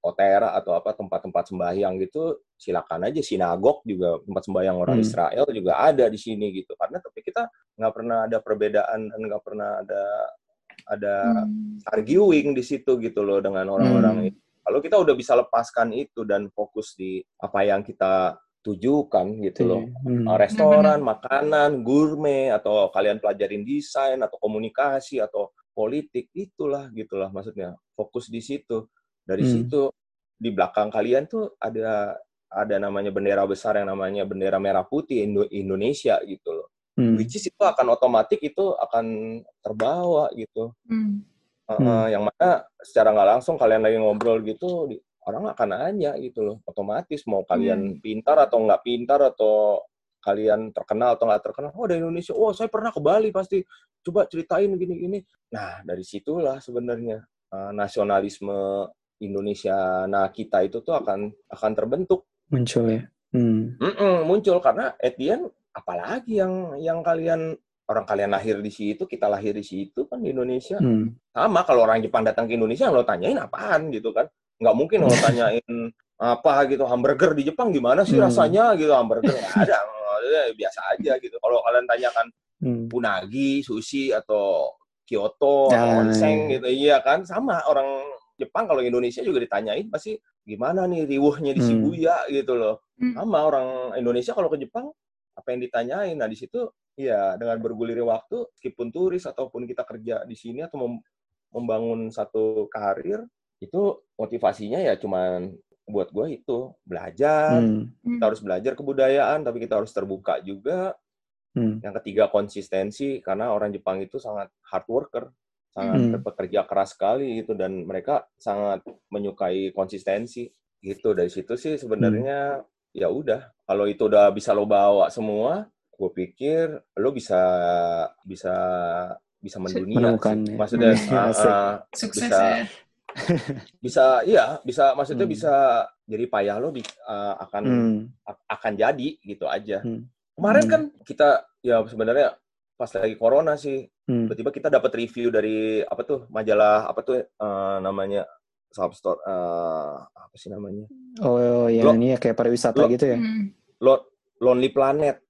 otera atau apa tempat-tempat sembahyang gitu silakan aja sinagog juga tempat sembahyang orang hmm. Israel juga ada di sini gitu karena tapi kita nggak pernah ada perbedaan dan nggak pernah ada ada hmm. arguing di situ gitu loh dengan orang-orang hmm. itu kalau kita udah bisa lepaskan itu dan fokus di apa yang kita tujukan gitu loh hmm. restoran makanan gourmet atau kalian pelajarin desain atau komunikasi atau politik itulah gitulah maksudnya fokus di situ dari hmm. situ di belakang kalian tuh ada ada namanya bendera besar yang namanya bendera merah putih Indo Indonesia gitu loh hmm. which is itu akan otomatis itu akan terbawa gitu hmm. Uh, hmm. yang mana secara nggak langsung kalian lagi ngobrol gitu orang akan nanya gitu loh otomatis mau kalian hmm. pintar atau nggak pintar atau kalian terkenal atau nggak terkenal oh dari Indonesia oh saya pernah ke Bali pasti coba ceritain gini-gini. Nah, dari situlah sebenarnya uh, nasionalisme Indonesia nah kita itu tuh akan akan terbentuk. Muncul ya. Hmm. Mm-mm, muncul karena Etienne apalagi yang yang kalian orang kalian lahir di situ, kita lahir di situ kan di Indonesia. Hmm. Sama kalau orang Jepang datang ke Indonesia lo tanyain apaan gitu kan. Nggak mungkin lo tanyain apa gitu hamburger di Jepang gimana sih hmm. rasanya gitu hamburger nggak ada biasa aja gitu. Kalau kalian tanyakan hmm. unagi, sushi atau Kyoto, nah, onsen iya. gitu. Iya kan sama orang Jepang kalau Indonesia juga ditanyain pasti gimana nih riuhnya di hmm. Shibuya hmm. gitu loh. Hmm. Sama orang Indonesia kalau ke Jepang apa yang ditanyain. Nah, di situ ya dengan bergulirnya waktu meskipun turis ataupun kita kerja di sini atau mem membangun satu karir itu motivasinya ya cuman buat gue itu belajar hmm. kita harus belajar kebudayaan tapi kita harus terbuka juga Hmm. Yang ketiga konsistensi karena orang Jepang itu sangat hard worker, sangat hmm. bekerja keras sekali gitu dan mereka sangat menyukai konsistensi gitu. Dari situ sih sebenarnya hmm. ya udah kalau itu udah bisa lo bawa semua, gue pikir lo bisa bisa bisa mendunia. Sih. Maksudnya uh, uh, bisa ya. bisa iya bisa maksudnya hmm. bisa jadi payah lo uh, akan hmm. akan jadi gitu aja. Hmm Kemarin hmm. kan kita ya sebenarnya pas lagi corona sih, hmm. tiba-tiba kita dapat review dari apa tuh majalah apa tuh uh, namanya Substore uh, apa sih namanya? Oh, oh ya lo, ini ya kayak pariwisata lo, gitu ya. Hmm. Lo, Lonely Planet.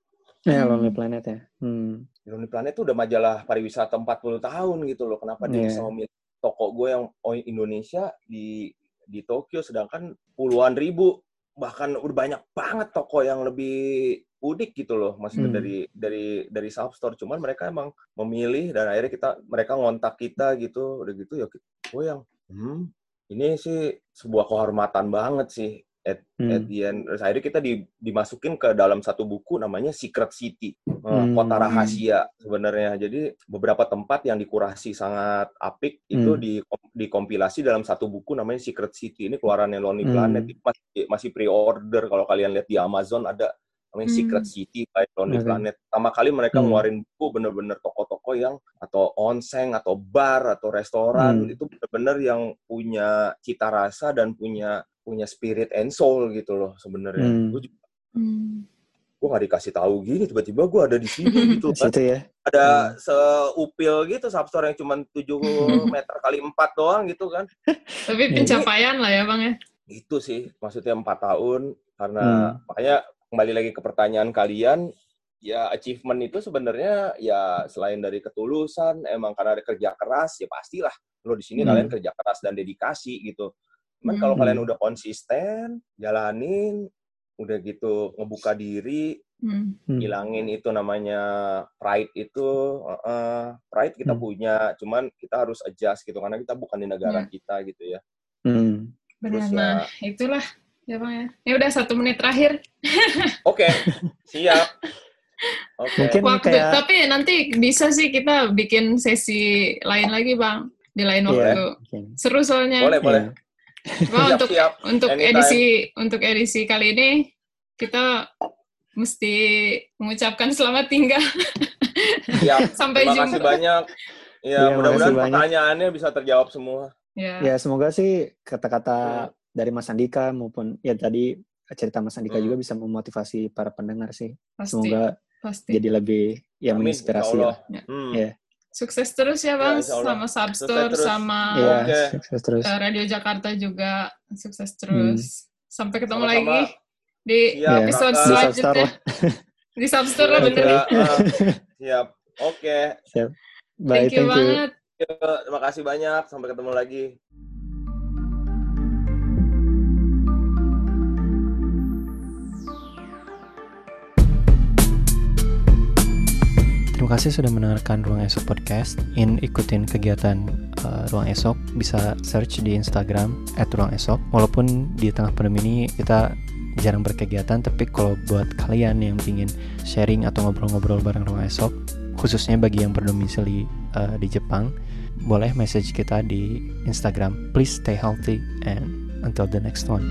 Ya, hmm. Lonely Planet ya. Hmm. Lonely Planet itu udah majalah pariwisata 40 tahun gitu loh. Kenapa yeah. dia iya. bisa memilih toko gue yang oh, Indonesia di di Tokyo sedangkan puluhan ribu bahkan udah banyak banget toko yang lebih unik gitu loh maksudnya hmm. dari dari dari self store. Cuman mereka emang memilih dan akhirnya kita mereka ngontak kita gitu. Udah gitu ya oh yang hmm, ini sih sebuah kehormatan banget sih at, hmm. at the end terus akhirnya kita di, dimasukin ke dalam satu buku namanya Secret City eh, hmm. kota rahasia sebenarnya jadi beberapa tempat yang dikurasi sangat apik hmm. itu di dikompilasi dalam satu buku namanya Secret City ini keluarannya Lonely hmm. Planet masih masih pre-order kalau kalian lihat di Amazon ada namanya hmm. Secret City by Lonely okay. Planet. Pertama kali mereka hmm. ngeluarin buku bener-bener toko-toko yang atau onsen atau bar atau restoran hmm. itu bener-bener yang punya cita rasa dan punya punya spirit and soul gitu loh sebenarnya. Hmm. Gue juga hmm. gue gak dikasih tahu gini tiba-tiba gue ada di sini gitu kan. Situ ya. Ada hmm. seupil gitu substore yang cuma 7 meter kali 4 doang gitu kan. Tapi pencapaian lah ya Bang ya. Itu sih maksudnya empat tahun karena hmm. makanya kembali lagi ke pertanyaan kalian, ya achievement itu sebenarnya ya selain dari ketulusan emang karena ada kerja keras ya pastilah lo di sini hmm. kalian kerja keras dan dedikasi gitu. Cuman hmm. kalau kalian udah konsisten, jalanin, udah gitu ngebuka diri, hmm. hilangin itu namanya pride itu, uh, pride kita hmm. punya, cuman kita harus adjust gitu karena kita bukan di negara hmm. kita gitu ya. Hmm. Benar, ya, nah itulah ya bang ya. Ya udah satu menit terakhir. Oke, okay, siap. Okay. Mungkin waktu, kayak... tapi nanti bisa sih kita bikin sesi lain lagi bang di lain iya, waktu. Yeah. Seru soalnya. Boleh boleh. Siap, untuk siap. untuk Anytime. edisi untuk edisi kali ini kita mesti mengucapkan selamat tinggal. Siap. Sampai Terima jumpa. kasih banyak. Ya, ya mudah-mudahan pertanyaannya bisa terjawab semua. Ya, ya semoga sih kata-kata ya. dari Mas Andika maupun ya tadi cerita Mas Andika hmm. juga bisa memotivasi para pendengar sih. Pasti. Semoga Pasti. Jadi lebih ya Amin, menginspirasi lah. Ya. Hmm. Yeah. Sukses terus ya Bang, ya, sama Substore, sama ya, okay. terus. Uh, Radio Jakarta juga sukses terus. Hmm. Sampai ketemu sama -sama. lagi di Siap, episode ya. selanjutnya. di Substore lah bener. Uh, siap, oke. Okay. Siap. Bye, thank you thank banget. You. Terima kasih banyak, sampai ketemu lagi. Kasih sudah mendengarkan Ruang Esok Podcast. In ikutin kegiatan uh, Ruang Esok bisa search di Instagram @ruangesok. Walaupun di tengah pandemi ini kita jarang berkegiatan, tapi kalau buat kalian yang ingin sharing atau ngobrol-ngobrol bareng Ruang Esok, khususnya bagi yang berdomisili uh, di Jepang, boleh message kita di Instagram. Please stay healthy and until the next one.